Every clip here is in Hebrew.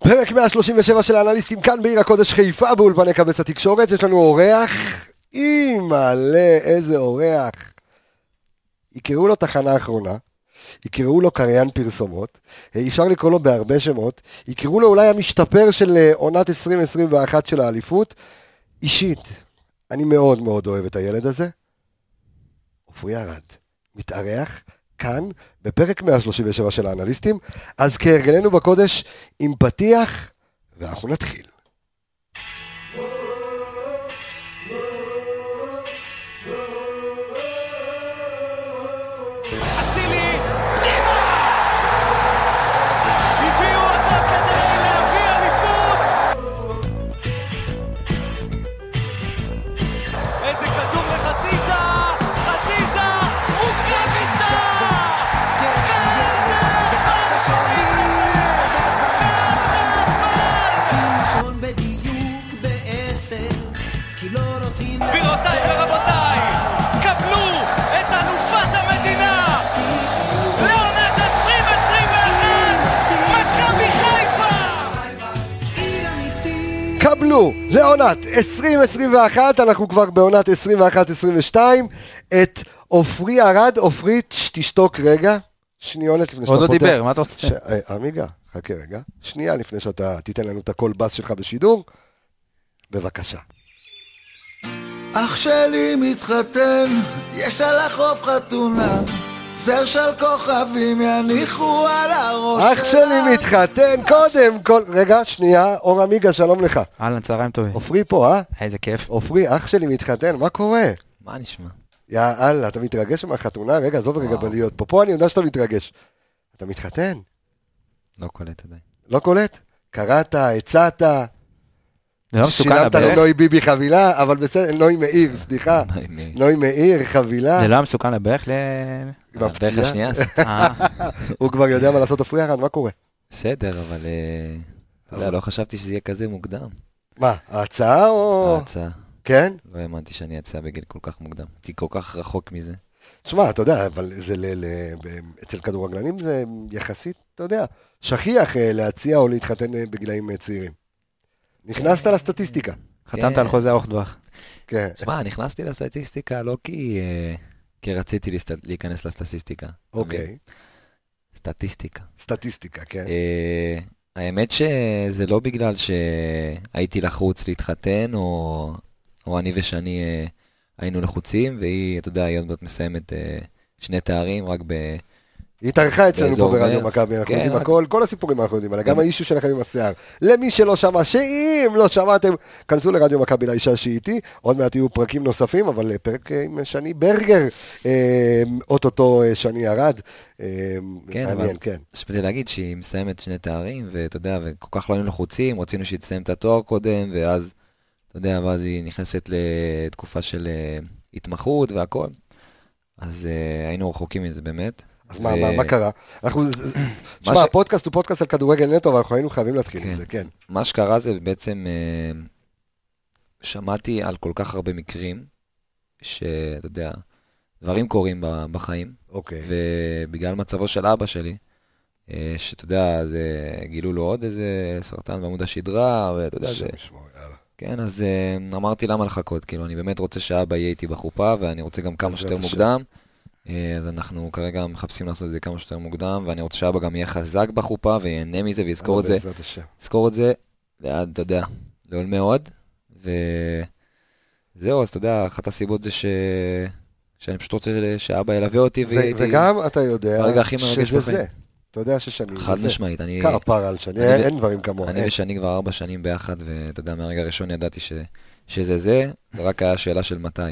פרק 137 של האנליסטים כאן בעיר הקודש חיפה באולפני קבץ התקשורת, יש לנו אורח, אימא'לה, איזה אורח. יקראו לו תחנה אחרונה, יקראו לו קריין פרסומות, אפשר לקרוא לו בהרבה שמות, יקראו לו אולי המשתפר של אה, עונת 2021 של האליפות. אישית, אני מאוד מאוד אוהב את הילד הזה. עופרי ארד, מתארח כאן בפרק 137 של האנליסטים, אז כהרגלנו בקודש עם פתיח, ואנחנו נתחיל. קבלו לעונת 2021, אנחנו כבר בעונת 21-22, את עופרי ארד, עופרי, תש- תשתוק רגע, שניונת לפני שאתה עוד לא פותח. דיבר, מה אתה רוצה? אה, עמיגה, חכה רגע, שנייה לפני שאתה תיתן לנו את הקול בס שלך בשידור, בבקשה. אח שלי מתחתן, יש על החוף חתונה, זר של כוכבים יניחו על הראש אח שלי מתחתן, קודם כל, רגע, שנייה, אור עמיגה, שלום לך. אהלן, צהריים טובים. עופרי פה, אה? איזה כיף. עופרי, אח שלי מתחתן, מה קורה? מה נשמע? יאללה, אתה מתרגש מהחתונה? רגע, עזוב רגע בלהיות פה. פה אני יודע שאתה מתרגש. אתה מתחתן? לא קולט עדיין. לא קולט? קראת, הצעת, זה לא מסוכן שילמת לברך? לנוי ביבי חבילה, אבל בסדר, נוי מאיר, סליחה. מה עם, אה, נוי מאיר, חבילה. זה לא היה מסוכן לברך ל... פציעה? השנייה? הוא כבר יודע מה לעשות עופרי ארד, מה קורה? בסדר, אבל אה, אתה יודע, לא חשבתי שזה יהיה כזה מוקדם. מה, ההצעה או... ההצעה. כן? לא האמנתי שאני אצא בגיל כל כך מוקדם. הייתי כל כך רחוק מזה. תשמע, אתה יודע, אבל זה ל... אצל כדורגלנים זה יחסית, אתה יודע, שכיח אה, להציע או להתחתן אה, בגילאים צעירים. נכנסת לסטטיסטיקה. חתמת על חוזה ארוך טווח. כן, שמע, נכנסתי לסטטיסטיקה לא כי אה, כי רציתי להיכנס לסטטיסטיקה. אוקיי. סטטיסטיקה. סטטיסטיקה, כן. אה, האמת שזה לא בגלל שהייתי לחוץ להתחתן, או, או אני ושני אה, היינו לחוצים, והיא, אתה יודע, היא עוד מעט מסיימת אה, שני תארים רק ב... היא התארחה אצלנו פה ברדיו. מכבי, אנחנו כן, יודעים הכל, כל הסיפורים אנחנו יודעים עליה, גם כן. האישו שלכם עם השיער. למי שלא שמע, שאם לא שמעתם, כנסו לרדיו מכבי לאישה שאיתי, עוד מעט יהיו פרקים נוספים, אבל אה, פרק אה, עם שני ברגר, אה, אוטוטו שני ירד. כן, אבל- כן. רציתי להגיד שהיא מסיימת שני תארים, ואתה יודע, וכל כך לא היינו לחוצים, רצינו שהיא תסיים את התואר קודם, ואז, אתה יודע, ואז היא נכנסת לתקופה של התמחות והכל. אז היינו רחוקים מזה באמת. אז מה, ו- מה, מה קרה? אנחנו, תשמע, הפודקאסט הוא פודקאסט על כדורגל נטו, אבל אנחנו היינו חייבים להתחיל עם כן. זה, כן. מה שקרה זה בעצם, אה, שמעתי על כל כך הרבה מקרים, שאתה יודע, דברים קורים בחיים, אוקיי. ובגלל מצבו של אבא שלי, אה, שאתה יודע, זה, גילו לו עוד איזה סרטן בעמוד השדרה, ואתה יודע, זה, השם. כן, אז אה, אמרתי למה לחכות, כאילו, אני באמת רוצה שאבא יהיה איתי בחופה, ואני רוצה גם כמה שיותר השם. מוקדם. אה, אז אנחנו כרגע מחפשים לעשות את זה כמה שיותר מוקדם, ואני רוצה שאבא גם יהיה חזק בחופה, וייהנה מזה, ויזכור את זה. יזכור את זה ליד, אתה יודע, לעולמי עוד, וזהו, אז אתה יודע, אחת הסיבות זה ש... שאני פשוט רוצה שאבא ילווה אותי, ו- ויהיה איתי וגם אתה יודע שזה. זה. אתה יודע ששנים זה חד. משמעית, אני... כפר על שני, אני- אין דברים כמוה. אני. ושני כבר ארבע שנים ביחד, ואתה יודע, מהרגע הראשון ידעתי. שזה זה, זה רק היה שאלה של מתי.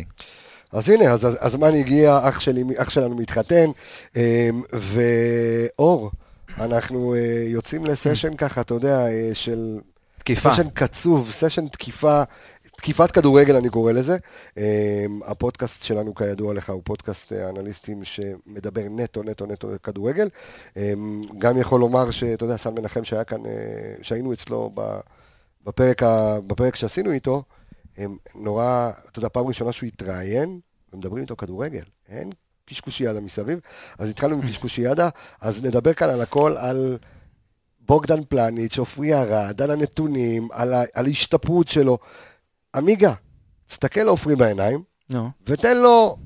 אז הנה, אז הזמן הגיע, אח שלי, אח שלנו מתחתן, אמ, ואור, אנחנו אה, יוצאים לסשן ככה, אתה יודע, אה, של... תקיפה. סשן קצוב, סשן תקיפה, תקיפת כדורגל אני קורא לזה. אמ, הפודקאסט שלנו כידוע לך הוא פודקאסט אה, אנליסטים שמדבר נטו נטו נטו כדורגל. אמ, גם יכול לומר שאתה יודע, סן מנחם שהיה כאן, שהיינו אצלו ב- בפרק, בפרק שעשינו איתו, נורא, אתה יודע, פעם ראשונה שהוא התראיין, ומדברים איתו כדורגל. אין קשקושיאדה מסביב, אז התחלנו עם קשקושיאדה, אז נדבר כאן על הכל, על בוגדן פלניץ', עופרי ארד, על הנתונים, על, ה, על ההשתפרות שלו. עמיגה, תסתכל לעופרי בעיניים, נו. ותן לו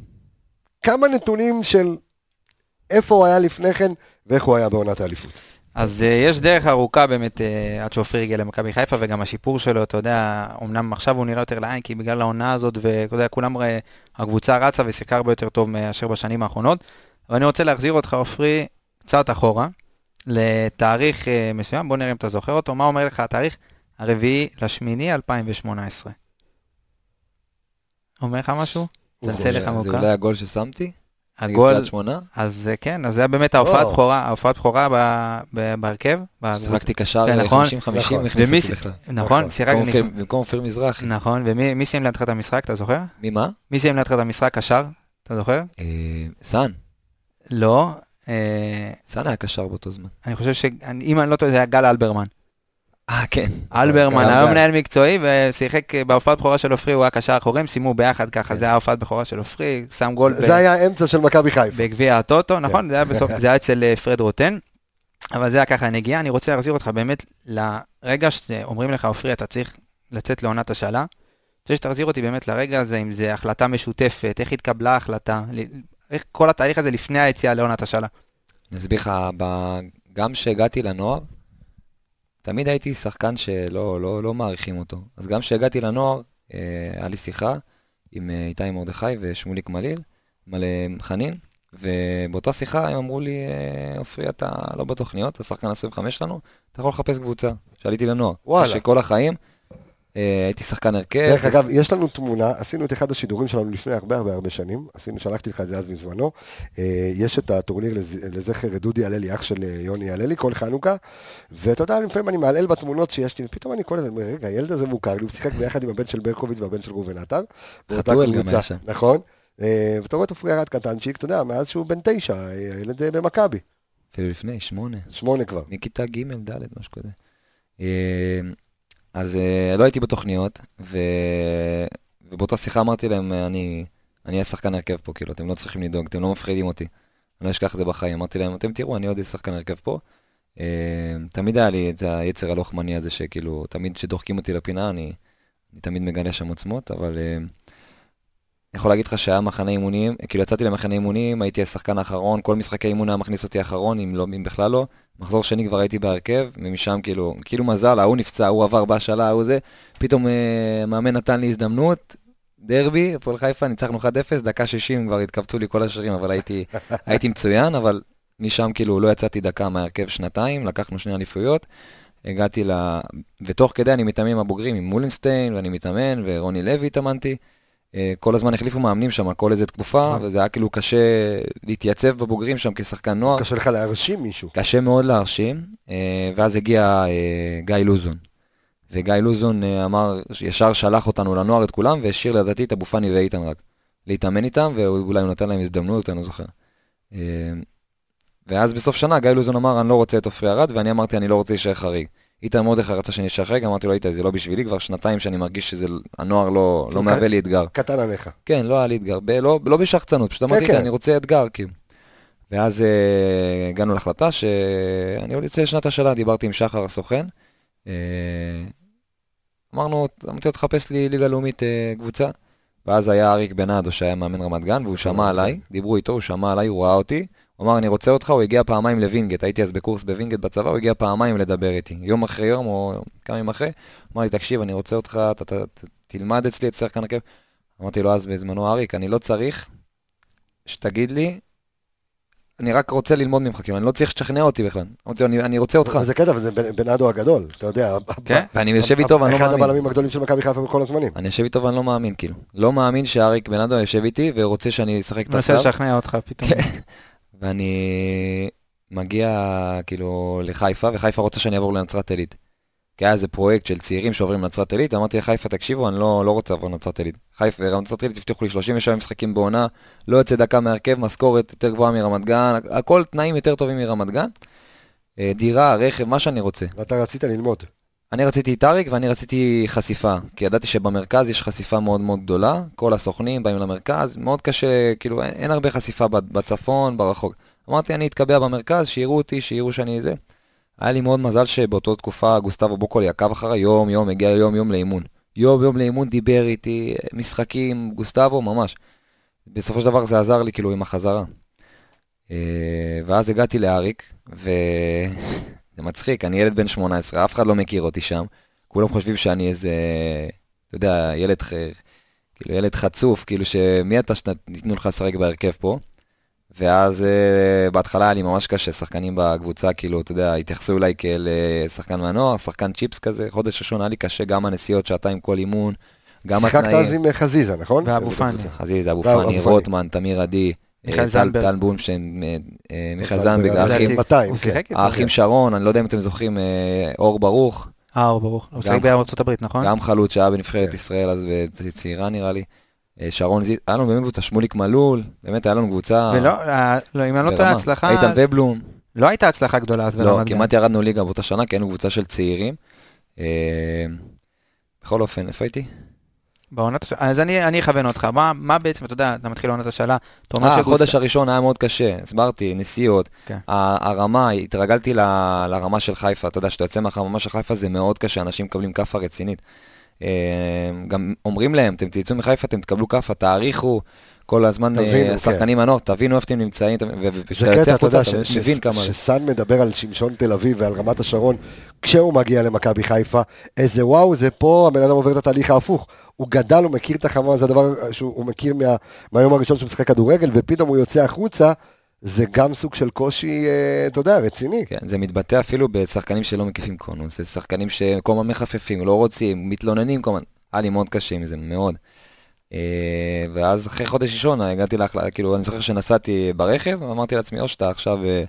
כמה נתונים של איפה הוא היה לפני כן ואיך הוא היה בעונת האליפות. אז uh, יש דרך ארוכה באמת uh, עד שעופרי הגיע למכבי חיפה, וגם השיפור שלו, אתה יודע, אמנם עכשיו הוא נראה יותר לעין, כי בגלל העונה הזאת, ואתה יודע, כולם, ראה, הקבוצה רצה ושיחקה הרבה יותר טוב מאשר בשנים האחרונות. אבל אני רוצה להחזיר אותך, עופרי, קצת אחורה, לתאריך uh, מסוים, בוא נראה אם אתה זוכר אותו. מה אומר לך התאריך? הרביעי לשמיני 2018. אומר לך משהו? צלצל לך זה מוכר? אולי הגול ששמתי? הגול? אז אה, כן, אז זה היה באמת ההופעת. בכורה, ההופעת בכורה בהרכב. שיחקתי קשר כן, אה, נכון. 50-50, נכון. הכניסו ומי אותי בכלל. נכון, שיחק... במקום אופיר- במקום אופיר מזרחי. נכון, ומי מי סיים לידך את המשחק, אתה זוכר? ממה? מי סיים לידך את המשחק, קשר? אתה זוכר? אה, סאן. לא. סאן היה קשר באותו זמן. אני חושב שאם אני לא טועה, זה היה גל אלברמן. אה, כן. אלברמן גל. מנהל מקצועי ושיחק אה, בהופעת בכורה של עופרי, הוא היה קשר אחורי, הם סיימו ביחד ככה, כן. זה היה ההופעת בכורה של עופרי, שם גול זה היה האמצע של מכבי חיפה. בגביע הטוטו, נכון? זה היה בסוף, זה היה אצל אה, פרד רוטן, אבל זה היה ככה הנגיעה. אני רוצה להחזיר אותך באמת לרגע שאומרים לך, עופרי, אתה צריך לצאת לעונת השאלה. אני רוצה שתחזיר אותי באמת לרגע הזה, אם זה החלטה משותפת, איך התקבלה ההחלטה, איך כל התהליך הזה לפני היציאה לעונת השאלה. אני אסביר לך, גם כשהגעתי לנוער, תמיד הייתי שחקן שלא לא, לא מעריכים אותו. אז גם כשהגעתי לנוער, אה, היה לי שיחה עם אה, איתי מרדכי ושמוליק מליל, מלא חנין, ובאותה שיחה הם אמרו לי, אה, עופרי, אתה לא בתוכניות, אתה שחקן 25 שלנו, אתה יכול לחפש קבוצה. שעליתי לנוער. וואלה. שכל החיים הייתי שחקן הרכב. דרך אגב, יש לנו תמונה, עשינו את אחד השידורים שלנו לפני הרבה הרבה הרבה שנים, עשינו, שלחתי לך את זה אז בזמנו, אה, יש את הטורניר לז- לזכר דודי הללי, אח של אה, יוני הללי, כל חנוכה, ואתה יודע, לפעמים אני מעלל בתמונות שיש לי, ופתאום אני אני אומר, רגע, הילד הזה מוכר לי, הוא שיחק ביחד עם הבן של ברקוביץ' והבן של ראובן עטר, חתואל גם היה שם. נכון? אה, ואתה רואה את עופרי ארד קטנצ'יק, אתה יודע, מאז שהוא בן תשע, אה, הילד אה, במכבי, אפילו לפני, שמונה. שמונה כבר. מכיתה ג', ד', משהו כזה. אז אה, לא הייתי בתוכניות, ו... ובאותה שיחה אמרתי להם, אה, אני אהיה שחקן הרכב פה, כאילו, אתם לא צריכים לדאוג, אתם לא מפחידים אותי. אני לא אשכח את זה בחיים. אמרתי להם, אתם תראו, אני עוד אהיה שחקן הרכב פה. אה, תמיד היה לי את היצר הלוחמני הזה, שכאילו, תמיד כשדוחקים אותי לפינה, אני, אני תמיד מגלה שם עוצמות, אבל אה, אני יכול להגיד לך שהיה מחנה אימונים, כאילו יצאתי למחנה אימונים, הייתי השחקן האחרון, כל משחקי אימון היה מכניס אותי אחרון, אם, לא, אם בכלל לא. מחזור שני כבר הייתי בהרכב, ומשם כאילו, כאילו מזל, ההוא נפצע, ההוא עבר בהשאלה, ההוא זה. פתאום אה, מאמן נתן לי הזדמנות, דרבי, הפועל חיפה, ניצחנו 1-0, דקה 60 כבר התכווצו לי כל השרירים, אבל הייתי, הייתי מצוין, אבל משם כאילו לא יצאתי דקה מההרכב שנתיים, לקחנו שני אליפויות. הגעתי ל... ותוך כדי אני מתאמן עם הבוגרים, עם מולינסטיין, ואני מתאמן, ורוני לוי התאמנתי. אה, כל הזמן החליפו מאמנים שם, כל איזה תקופה, וזה היה כאילו קשה להתייצב בבוגרים שם כשחקן נוער. קשה לך להרשים מישהו. קשה מאוד להרשים, אה, ואז הגיע אה, גיא לוזון. וגיא לוזון אמר, ישר שלח אותנו לנוער את כולם, והשאיר לדעתי את אבו פאני ואיתן רק. להתאמן איתם, ואולי הוא נתן להם הזדמנות, אני לא זוכר. ואז בסוף שנה גיא לוזון אמר, אני לא רוצה את עופרי ארד, ואני אמרתי, אני לא רוצה להישאר חריג. איתן מרדכי רצה שאני חריג, אמרתי לו, איתן, זה לא בשבילי, כבר שנתיים שאני מרגיש שהנוער לא, לא מהווה לי אתגר. קטן עליך. כן, לא היה לי אתגר, ב- לא, לא בשחצנות, פשוט אמרתי, כן. אני רוצה אתגר, כאילו. ואז אה, הגענו להחלטה שאני עוד יוצא לשנת השאלה, דיברתי עם שחר הסוכן. אה, אמרנו, אמרתי לו, תחפש לי ליגה לאומית אה, קבוצה. ואז היה אריק בנאדו שהיה מאמן רמת גן, והוא שמע עליי, דיברו איתו, הוא שמע עליי, הוא ראה אותי. הוא אמר, אני רוצה אותך, הוא הגיע פעמיים לווינגייט, הייתי אז בקורס בווינגייט בצבא, הוא הגיע פעמיים לדבר איתי. יום אחרי יום, או כמה ימים אחרי, אמר לי, תקשיב, אני רוצה אותך, אתה, אתה, אתה תלמד אצלי את שחקן הרכב. אמרתי לו אז בזמנו, אריק, אני לא צריך שתגיד לי, אני רק רוצה ללמוד ממך, כאילו, אני לא צריך שתשכנע אותי בכלל. אמרתי לו, אני, אני רוצה אותך. וזה קטע, וזה בן- בנאדו הגדול, אתה יודע. כן. ואני יושב איתו ואני לא אחד מאמין. הבלמים הגדולים של מכבי חיפה בכל הזמנים. אני יושב איתו ואני לא מאמין, כאילו. לא מאמין שאריק בנאדו יושב איתי ורוצה שאני אשחק את מנסה הקו. לשכנע אותך פתאום. ואני מגיע כאילו לחיפה, וחיפה רוצה שאני אעבור לנצרת עילית. כי היה איזה פרויקט של צעירים שעוברים לנצרת עילית, אמרתי לחיפה, תקשיבו, אני לא, לא רוצה לעבור לנצרת עילית. חיפה ונצרת עילית הבטיחו לי 37 משחקים בעונה, לא יוצא דקה מהרכב, משכורת יותר גבוהה מרמת גן, הכל תנאים יותר טובים מרמת גן. אה, דירה, רכב, מה שאני רוצה. ואתה רצית ללמוד. אני רציתי את אריק ואני רציתי חשיפה, כי ידעתי שבמרכז יש חשיפה מאוד מאוד גדולה, כל הסוכנים באים למרכז, מאוד קשה, כאילו אין, אין הרבה חשיפה בצפון, ברחוק. אמרתי, אני אתקבע במרכז, שיראו אותי, שיראו שאני זה. היה לי מאוד מזל שבאותה תקופה גוסטבו בוקולי עקב אחריי יום יום, הגיע יום יום לאימון. יום יום לאימון דיבר איתי, משחקים, גוסטבו, ממש. בסופו של דבר זה עזר לי כאילו עם החזרה. אה, ואז הגעתי לאריק, וזה מצחיק, אני ילד בן 18, אף אחד לא מכיר אותי שם. כולם חושבים שאני איזה, אתה יודע, ילד, ח... כאילו ילד חצוף, כאילו שמי אתה שניתנו לך לשחק בהרכב פה? ואז uh, בהתחלה היה לי ממש קשה, שחקנים בקבוצה, כאילו, אתה יודע, התייחסו אליי כאל uh, שחקן מהנוער, שחקן צ'יפס כזה, חודש ראשון היה לי קשה, גם הנסיעות, שעתיים כל אימון, גם שיחקת התנאים. אז עם אה, חזיזה, נכון? ואבו פאני. חזיזה, אבו פאני. רוטמן, תמיר עדי, מיכאל אה, טל- זנדברג. טל בונשטיין, אה, מיכאל זנדברג, האחים- לדעתי 200, הוא. שיחק איתו. האחים שרון, אני לא יודע אם אתם זוכרים, אה, אור ברוך, אה, אור, ברור. הוא גם- משחק בארצות הברית, נכון? גם חלוץ שהיה בנבחרת כן. ישראל אז, וצעירה נראה לי. אה, שרון זיו, היה לנו באמת קבוצה, שמוליק מלול, באמת היה לנו קבוצה ולא, לא, אם אני לא טועה. הצלחה, איתן ובלום, לא הייתה הצלחה גדולה אז לא, ברמת גן. כמעט ירדנו ליגה באותה שנה, כי היינו קבוצה של צעירים. בכל אופן, איפה הייתי? בעונת השאלה, אז אני אני אכוון אותך, מה מה בעצם, אתה יודע, אתה מתחיל לעונת השאלה, אתה אומר אה, שגוסט- החודש הראשון היה מאוד קשה, הסברתי, נסיעות. כן. הרמה, התרגלתי ל- לרמה של חיפה, אתה יודע, שאתה יוצא מהרמה של חיפה זה מאוד קשה, אנשים מקבלים כאפה רצינית. אה, גם אומרים להם, אתם תצאו מחיפה, אתם תקבלו כאפה, תעריכו. כל הזמן תבינו, אה, כן. השחקנים הנוער, תבינו איפה אתם נמצאים, וכשאתה יוצא קטע, אתה החוצה, ש- מבין כמה. שסאן מדבר על שמשון תל אביב ועל רמת השרון, כשהוא מגיע למכבי חיפה, איזה וואו, זה פה, הבן אדם עובר את התהליך ההפוך. הוא גדל, הוא מכיר את החמה, זה הדבר שהוא הוא מכיר מה- מהיום הראשון שהוא משחק כדורגל, ופתאום הוא יוצא החוצה, זה גם סוג של קושי, אה, אתה יודע, רציני. כן, זה מתבטא אפילו בשחקנים שלא מקיפים קונוס, זה שחקנים שכל הזמן מחפפים, לא רוצים, מתלוננים כל הזמן. היה לי מאוד קשה עם זה, מאוד. אה, ואז אחרי חודש ראשון הגעתי להחלטה, כאילו, אני זוכר שנסעתי ברכב, אמרתי לעצמי, או שאתה עכשיו אה,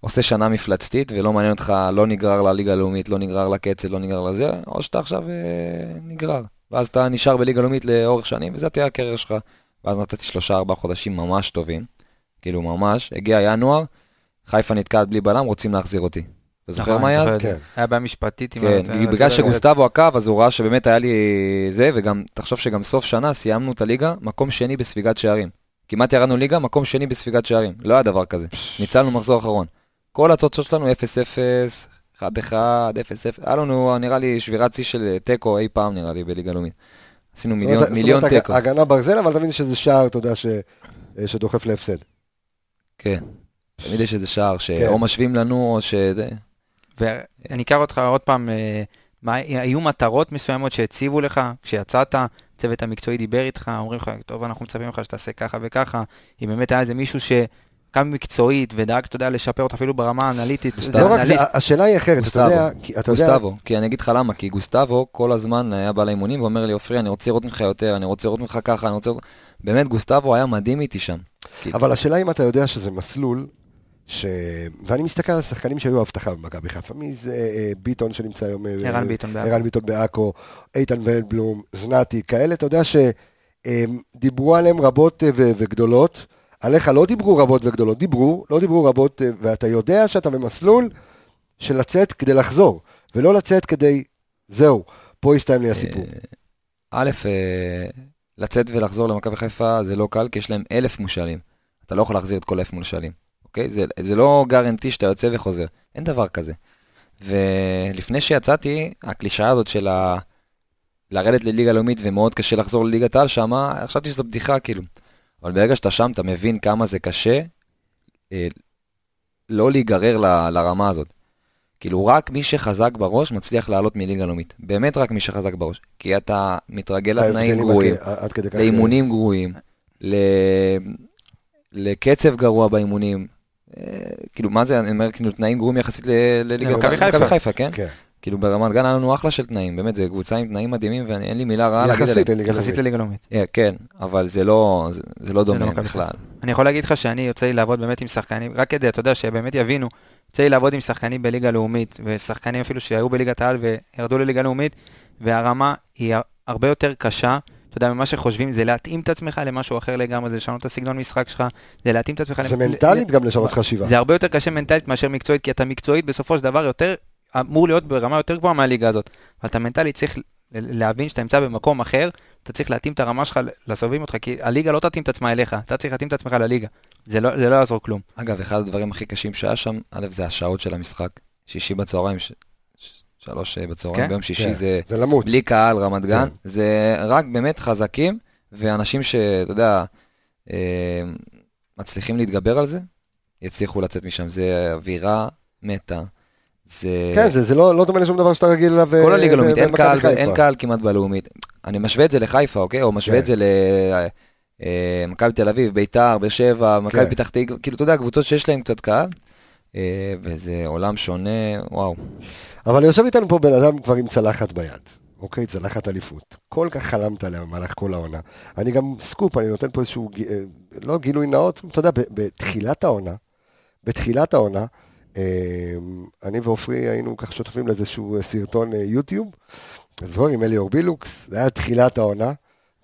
עושה שנה מפלצתית ולא מעניין אותך, לא נגרר לליגה הלאומית, לא נגרר לקצב, לא נגרר לזה, או שאתה עכשיו אה, נגרר. ואז אתה נשאר בליגה הלאומית לאורך שנים, וזה תהיה הקריירה שלך. ואז נתתי שלושה ארבעה חודשים ממש טובים, כאילו ממש, הגיע ינואר, חיפה נתקעת בלי בלם, רוצים להחזיר אותי. אתה זוכר נכון, מה היה אז? כן. היה בעיה משפטית עם... כן, בגלל שגוסטבו עקב, אז הוא ראה שבאמת היה לי זה, וגם, תחשוב שגם סוף שנה סיימנו את הליגה, מקום שני בספיגת שערים. כמעט ירדנו ליגה, מקום שני בספיגת שערים. לא היה דבר כזה. ניצלנו מחזור אחרון. כל התוצאות שלנו 0-0, 1-1, 0-0. היה לנו, נראה לי, שבירת שיא של תיקו אי פעם, נראה לי, בליגה לאומית. עשינו מיליון, תיקו. הגנה ברזל, אבל תמיד יש איזה שער, אתה יודע, אה, שדוחף להפסד. כן. תמיד יש איזה שער כן. שאו משווים לנו, או ש... ואני אקח אותך עוד פעם, אה, מה, היו מטרות מסוימות שהציבו לך כשיצאת, הצוות המקצועי דיבר איתך, אומרים לך, טוב, אנחנו מצפים ממך שתעשה ככה וככה, אם באמת היה איזה מישהו שקם מקצועית ודאג, אתה יודע, לשפר אותך אפילו ברמה האנליטית, לא רק זה, השאלה היא אחרת, אתה. יודע, כי- אתה יודע, גוסטבו, כי אני אגיד לך למה, כי גוסטבו כל הזמן היה בא לאימונים ואומר לי, עופרי, אני רוצה לראות ממך יותר, אני רוצה לראות ממך ככה, אני רוצה... לראות-" באמת, גוסטבו היה מדהים איתי שם. כי- אבל השאלה אם אתה יודע שזה מסלול, ש... ואני מסתכל על השחקנים שהיו הבטחה במכבי חיפה, מי זה אה, ביטון שנמצא היום, אה, ערן ביטון. ערן ביטון בעכו, איתן ולבלום, זנתי, כאלה, אתה יודע שדיברו עליהם רבות אה, ו- וגדולות, עליך לא דיברו רבות וגדולות, דיברו, לא דיברו רבות, אה, ואתה יודע שאתה במסלול של לצאת כדי לחזור, ולא לצאת כדי, זהו, פה הסתיים לי הסיפור. אה, א', אה, לצאת ולחזור למכבי חיפה זה לא קל, כי יש להם אלף מושאלים. אתה לא יכול להחזיר את כל אלף מושאלים, אוקיי? זה, זה לא גרנטי שאתה יוצא וחוזר, אין דבר כזה. ולפני שיצאתי, הקלישאה הזאת של ה... לרדת לליגה לאומית ומאוד קשה לחזור לליגת העל שמה, חשבתי שזו בדיחה כאילו. אבל ברגע שאתה שם, אתה מבין כמה זה קשה אה, לא להיגרר ל, לרמה הזאת. כאילו, רק מי שחזק בראש מצליח לעלות מליגה לאומית. באמת רק מי שחזק בראש. כי אתה מתרגל לתנאים גרועים, לאימונים גרועים, ל... לקצב גרוע באימונים. אה, כאילו, מה זה, אני אומר, כאילו, תנאים גרועים יחסית ל- לליגת למכבי מכבי חיפה. חיפה, כן? כן, כאילו, ברמת גן היה לנו אחלה של תנאים, באמת, זו קבוצה עם תנאים מדהימים, ואין לי מילה רעה להגיד עליהם. יחסית לליגה לאומית. לליגה. אה, כן, אבל זה לא, זה, זה לא דומה בכלל. אני יכול להגיד לך שאני יוצא לי לעבוד באמת עם שחקנים, רק כדי, אתה יודע, שבאמת יבינו, יוצא לי לעבוד עם שחקנים בליגה לאומית, ושחקנים אפילו שהיו בליגת העל וירדו לליגה לאומית, והרמה היא הרבה יותר קשה. אתה יודע, ממה שחושבים זה להתאים את עצמך למשהו אחר לגמרי, זה לשנות את הסגנון משחק שלך, זה להתאים את עצמך... זה ל- מנטלית ל- גם לשנות חשיבה. זה הרבה יותר קשה מנטלית מאשר מקצועית, כי אתה מקצועית בסופו של דבר יותר, אמור להיות ברמה יותר גבוהה מהליגה הזאת. אבל אתה מנטלית צריך להבין שאתה נמצא במקום אחר, אתה צריך להתאים את הרמה שלך לסובבים אותך, כי הליגה לא תתאים את עצמה אליך, אתה צריך להתאים את עצמך לליגה. זה לא, זה לא יעזור כלום. אגב, אחד הדברים הכי קשים שהיה שם, א', זה השעות של המשחק. שישי בצהריים, ש- שלוש אה, בצהריים, כן? ביום שישי כן, זה זה למות. בלי קהל, רמת גן, כן. זה רק באמת חזקים, ואנשים שאתה יודע, אה, מצליחים להתגבר על זה, יצליחו לצאת משם. זה אווירה מתה. זה... כן, זה, זה לא, לא דומה לשום דבר שאתה רגיל אליו. כל אה, הליגה הלאומית, אין קהל. אין קהל כמעט בלאומית. אני משווה את זה לחיפה, אוקיי? או משווה כן. את זה למכבי תל אביב, ביתר, באר שבע, מכבי כן. פתח תקווה, כאילו, אתה יודע, קבוצות שיש להן קצת קהל, אה, וזה עולם שונה, וואו. אבל יושב איתנו פה בן אדם כבר עם צלחת ביד. אוקיי, צלחת אליפות. כל כך חלמת עליה במהלך כל העונה. אני גם סקופ, אני נותן פה איזשהו, אה, לא גילוי נאות, אתה יודע, בתחילת העונה, בתחילת העונה, אה, אני ועופרי היינו כך שותפים לאיזשהו סרטון אה, יוטיוב, זוכר עם אליאור בילוקס, זה היה תחילת העונה,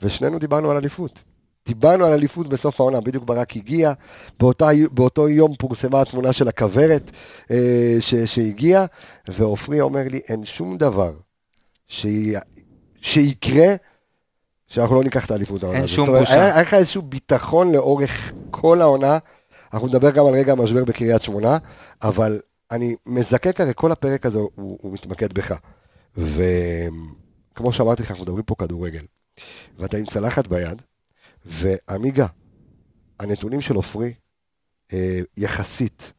ושנינו דיברנו על אליפות. דיברנו על אליפות בסוף העונה, בדיוק ברק הגיע, באותה, באותו יום פורסמה התמונה של הכוורת אה, ש, שהגיעה, ועופרי אומר לי, אין שום דבר ש... שיקרה שאנחנו לא ניקח את האליפות העונה. אין הזאת." שום בושה. היה לך איזשהו ביטחון לאורך כל העונה, אנחנו נדבר גם על רגע המשבר בקריית שמונה, אבל אני מזקק הרי כל הפרק הזה, הוא, הוא מתמקד בך. וכמו שאמרתי לך, אנחנו מדברים פה כדורגל, ואתה עם צלחת ביד, ועמיגה, הנתונים של עופרי, אה, יחסית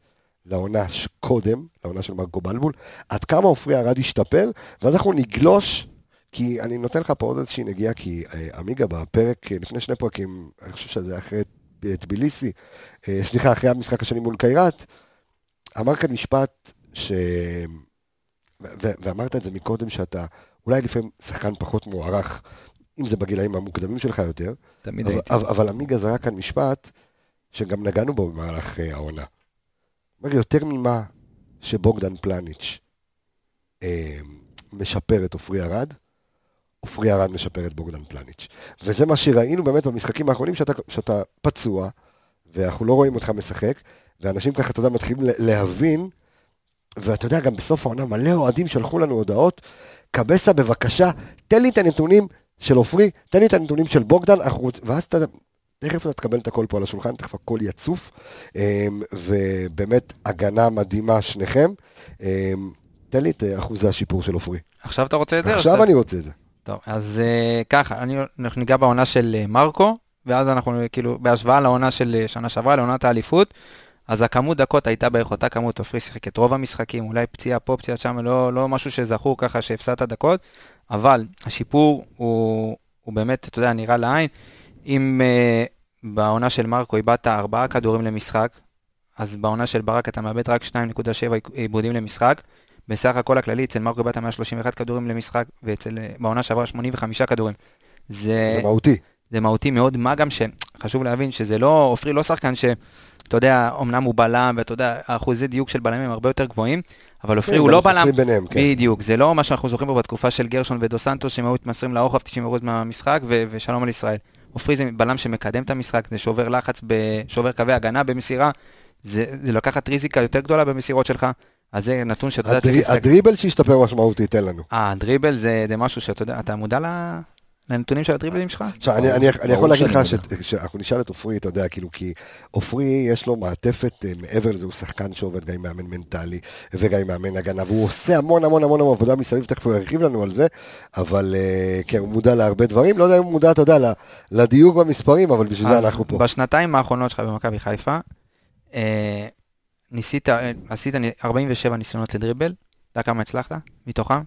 לעונה קודם, לעונה של מרקו בלבול, עד כמה עופרי ארד השתפר, ואז אנחנו נגלוש, כי אני נותן לך פה עוד איזושהי נגיעה, כי אה, עמיגה בפרק, אה, לפני שני פרקים, אני חושב שזה אחרי טביליסי, אה, סליחה, אחרי המשחק השני מול קיירת, אמר כאן משפט ש... ו- ואמרת את זה מקודם, שאתה אולי לפעמים שחקן פחות מוערך, אם זה בגילאים המוקדמים שלך יותר, תמיד אבל, הייתי. אבל, אבל עמיגה זרק כאן משפט שגם נגענו בו במהלך אה, העונה. אומר יותר ממה שבוגדן פלניץ' אה, משפר את עופרי ארד, עופרי ארד משפר את בוגדן פלניץ'. וזה מה שראינו באמת במשחקים האחרונים, שאתה, שאתה פצוע, ואנחנו לא רואים אותך משחק, ואנשים ככה, אתה יודע, מתחילים להבין, ואתה יודע, גם בסוף העונה מלא אוהדים שלחו לנו הודעות, קבסה בבקשה, תן לי את הנתונים של עופרי, תן לי את הנתונים של בוגדן, אנחנו רוצ... ואז אתה, תכף אתה תקבל את הכל פה על השולחן, תכף הכל יצוף, אמ, ובאמת הגנה מדהימה שניכם. אמ, תן לי את אה, אחוזי השיפור של עופרי. עכשיו אתה רוצה את זה? עכשיו אני רוצה את זה. טוב, אז אה, ככה, אני, אנחנו ניגע בעונה של אה, מרקו, ואז אנחנו כאילו, בהשוואה לעונה של שנה שעברה, לעונת האליפות, אז הכמות דקות הייתה בערך אותה כמות, עופרי שיחק את רוב המשחקים, אולי פציעה פה, פציעה שם, לא, לא משהו שזכור ככה שהפסדת דקות, אבל השיפור הוא, הוא באמת, אתה יודע, נראה לעין. אם אה, בעונה של מרקו איבדת ארבעה כדורים למשחק, אז בעונה של ברק אתה מאבד רק 2.7 עיבודים למשחק. בסך הכל הכללי, אצל מרקו איבדת 131 כדורים למשחק, ואצל, אה, שעברה 85 כדורים. זה, זה מהותי. זה מהותי מאוד, מה גם שחשוב להבין שזה לא, עופרי לא שחקן שאתה יודע, אמנם הוא בלם, ואתה יודע, האחוזי דיוק של בלמים הם הרבה יותר גבוהים, אבל עופרי הוא כן, לא גם בלם, ביניהם, כן. בדיוק, זה לא מה שאנחנו זוכרים פה בתקופה של גרשון ודו סנטוס, שהם היו מתמסרים לרוחב 90% מהמשחק, ו- ושלום על ישראל. עופרי זה בלם שמקדם את המשחק, זה שובר לחץ, ב- שובר קווי הגנה במסירה, זה, זה לקחת ריזיקה יותר גדולה במסירות שלך, אז זה נתון שאתה יודע. הדריבל שהשתפר משמעותית, תן לנו. אה, הדריבל זה, זה משהו שאתה יודע, אתה מודע ל- לנתונים של הדריבלים שלך? עכשיו, אני, ברור, אני, אני יכול להגיד לך ש- שאנחנו נשאל את עופרי, אתה יודע, כאילו, כי עופרי יש לו מעטפת אה, מעבר לזה, הוא שחקן שעובד גם עם מאמן מנטלי וגם עם מאמן הגנה, והוא עושה המון המון המון עבודה מסביב, תכף הוא ירחיב לנו על זה, אבל אה, כן, הוא מודע להרבה דברים, לא יודע אם הוא מודע, אתה יודע, ל- לדיוק במספרים, אבל בשביל זה אנחנו פה. בשנתיים האחרונות שלך במכבי חיפה, אה, ניסית, עשית ני- 47 ניסיונות לדריבל, אתה יודע כמה הצלחת? מתוכם?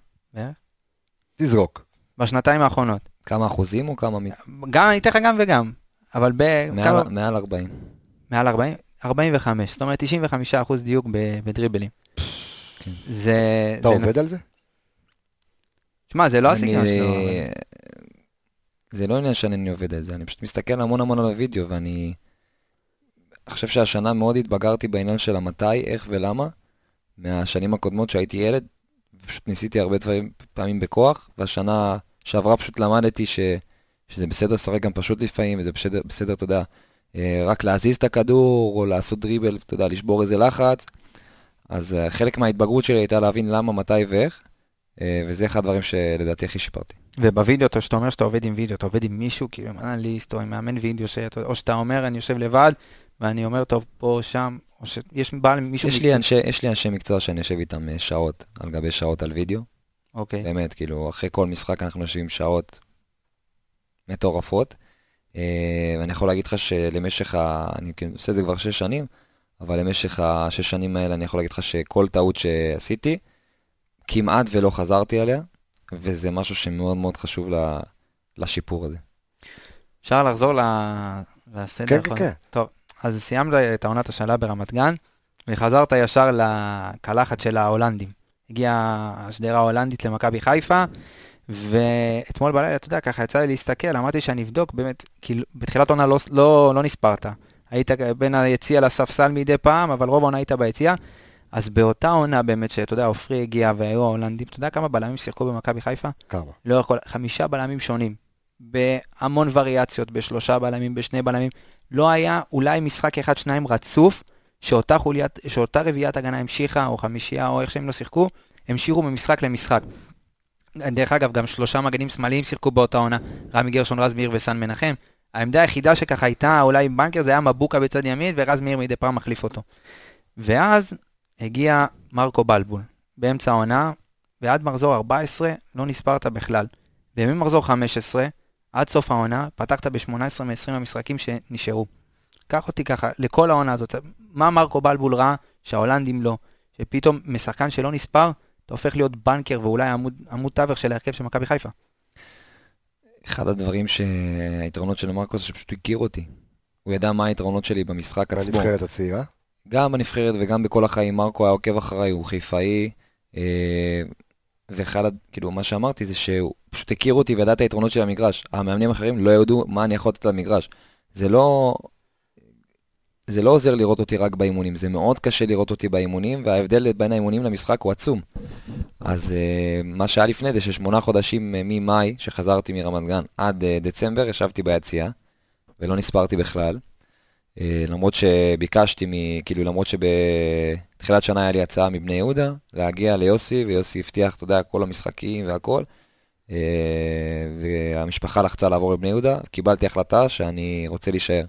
תזרוק. בשנתיים האחרונות. כמה אחוזים או כמה? גם, אני אתן לך גם וגם, אבל ב... מעל- כמה- מעל 40. מעל 40? 45, זאת אומרת 95 אחוז דיוק בדריבלים. כן. זה... אתה זה- עובד על זה? שמע, זה לא אני- הסגנון שלו. אבל- זה לא עניין שאני עובד על זה, אני פשוט מסתכל המון המון על הוידאו, ואני חושב שהשנה מאוד התבגרתי בעניין של המתי, איך ולמה, מהשנים הקודמות שהייתי ילד, פשוט ניסיתי הרבה דברים, פעמים בכוח, והשנה שעברה פשוט למדתי ש, שזה בסדר לשחק גם פשוט לפעמים, וזה בסדר, בסדר, אתה יודע, אה, רק להזיז את הכדור, או לעשות דריבל, אתה יודע, לשבור איזה לחץ. אז אה, חלק מההתבגרות שלי הייתה להבין למה, מתי ואיך, אה, וזה אחד הדברים שלדעתי הכי שיפרתי. ובווידאו, אתה- שאתה אומר שאתה עובד עם וידאו, אתה עובד עם מישהו, כאילו עם אנליסט או עם מאמן וידאו, שאתה- או שאתה אומר, אני יושב לבד, ואני אומר, טוב, פה, שם, או שיש בעל מישהו... יש לי אנשי- יש לי אנשי מקצוע שאני יושב איתם שעות על גבי שעות על וידאו. אוקיי. באמת, כאילו, אחרי כל משחק אנחנו יושבים שעות מטורפות. אה, ואני יכול להגיד לך שלמשך ה... אני כאילו עושה את זה כבר שש שנים, אבל למשך השש שנים האלה אני יכול להגיד לך שכל טעות שעשיתי, כמעט ולא חזרתי עליה, וזה משהו שמאוד מאוד חשוב ל- לשיפור הזה. אפשר לחזור ל- לסדר? כן, כן, כן. טוב, אז סיימת את העונת השאלה ברמת גן, וחזרת ישר לקלחת של ההולנדים. הגיעה השדרה ההולנדית למכבי חיפה, ואתמול בלילה, אתה יודע, ככה יצא לי להסתכל, אמרתי שאני אבדוק, באמת, כי בתחילת העונה לא, לא, לא נספרת. היית בין היציע לספסל מדי פעם, אבל רוב העונה היית ביציע. אז באותה עונה באמת, שאתה יודע, עופרי הגיע והיו ההולנדים, אתה יודע כמה בלמים שיחקו במכבי חיפה? כמה? לאורך כל, חמישה בלמים שונים, בהמון וריאציות, בשלושה בלמים, בשני בלמים. לא היה אולי משחק אחד, שניים רצוף, שאותה, חוליית, שאותה רביעיית הגנה המשיכה, או חמישייה, או איך שהם לא שיחקו, המשיכו ממשחק למשחק. דרך אגב, גם שלושה מגנים שמאליים שיחקו באותה עונה, רמי גרשון, רז מאיר וסן מנחם. העמדה היחידה שככה הייתה אולי בנקר זה היה מבוקה בצד ימין, ורז מאיר מדי פעם מחליף אותו. ואז הגיע מרקו בלבול, באמצע העונה, ועד מחזור 14 לא נספרת בכלל. וממחזור 15, עד סוף העונה, פתחת ב-18 מ-20 המשחקים שנשארו. קח אותי ככה, לכל העונה הזאת. מה מרקו בלבול ראה שההולנדים לא? שפתאום משחקן שלא נספר, אתה הופך להיות בנקר ואולי עמוד, עמוד תווך של ההרכב של מכבי חיפה. אחד הדברים שהיתרונות של מרקו זה שפשוט הכיר אותי. הוא ידע מה היתרונות שלי במשחק עצמו. מהנבחרת הצעירה? גם בנבחרת וגם בכל החיים, מרקו היה עוקב אחריי, הוא חיפאי. אה, ואחד, כאילו, מה שאמרתי זה שהוא פשוט הכיר אותי וידע את היתרונות של המגרש. המאמנים האחרים לא ידעו מה אני יכול לתת למגרש. זה לא... זה לא עוזר לראות אותי רק באימונים, זה מאוד קשה לראות אותי באימונים, וההבדל בין האימונים למשחק הוא עצום. אז uh, מה שהיה לפני זה ששמונה חודשים uh, ממאי, שחזרתי מרמת גן, עד uh, דצמבר, ישבתי ביציאה, ולא נספרתי בכלל. Uh, למרות שביקשתי, מ, כאילו למרות שבתחילת שנה היה לי הצעה מבני יהודה, להגיע ליוסי, ויוסי הבטיח, אתה יודע, כל המשחקים והכל. Uh, והמשפחה לחצה לעבור לבני יהודה, קיבלתי החלטה שאני רוצה להישאר.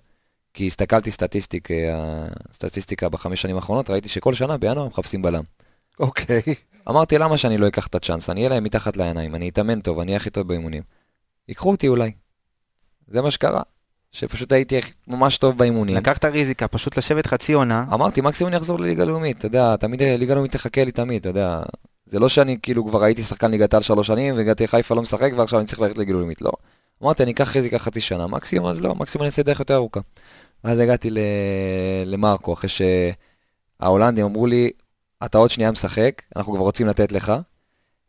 כי הסתכלתי סטטיסטיק, אה, סטטיסטיקה בחמש שנים האחרונות, ראיתי שכל שנה בינואר מחפשים בלם. אוקיי. אמרתי, למה שאני לא אקח את הצ'אנס? אני אהיה להם מתחת לעיניים, אני אתאמן טוב, אני אהיה הכי טוב באימונים. ייקחו אותי אולי. זה מה שקרה. שפשוט הייתי ממש טוב באימונים. לקחת ריזיקה, פשוט לשבת חצי עונה, אמרתי, מקסימום אני אחזור לליגה לאומית, אתה יודע, תמיד אה, ליגה לאומית תחכה לי תמיד, אתה יודע. זה לא שאני כאילו כבר הייתי שחקן ליגת העל שלוש שנים, והגעתי לחיפה לא משחק, ועכשיו אני צריך ללכת לליגה לאומית, לא. אמרתי, אני אקח ריזיקה חצי שנה, מקסימום אז לא, מקסימום אני אעשה דרך יותר ארוכה. ואז הגעתי ל... למרקו, אחרי שההולנדים אמרו לי, אתה עוד שנייה משחק, אנחנו כבר רוצים לתת לך.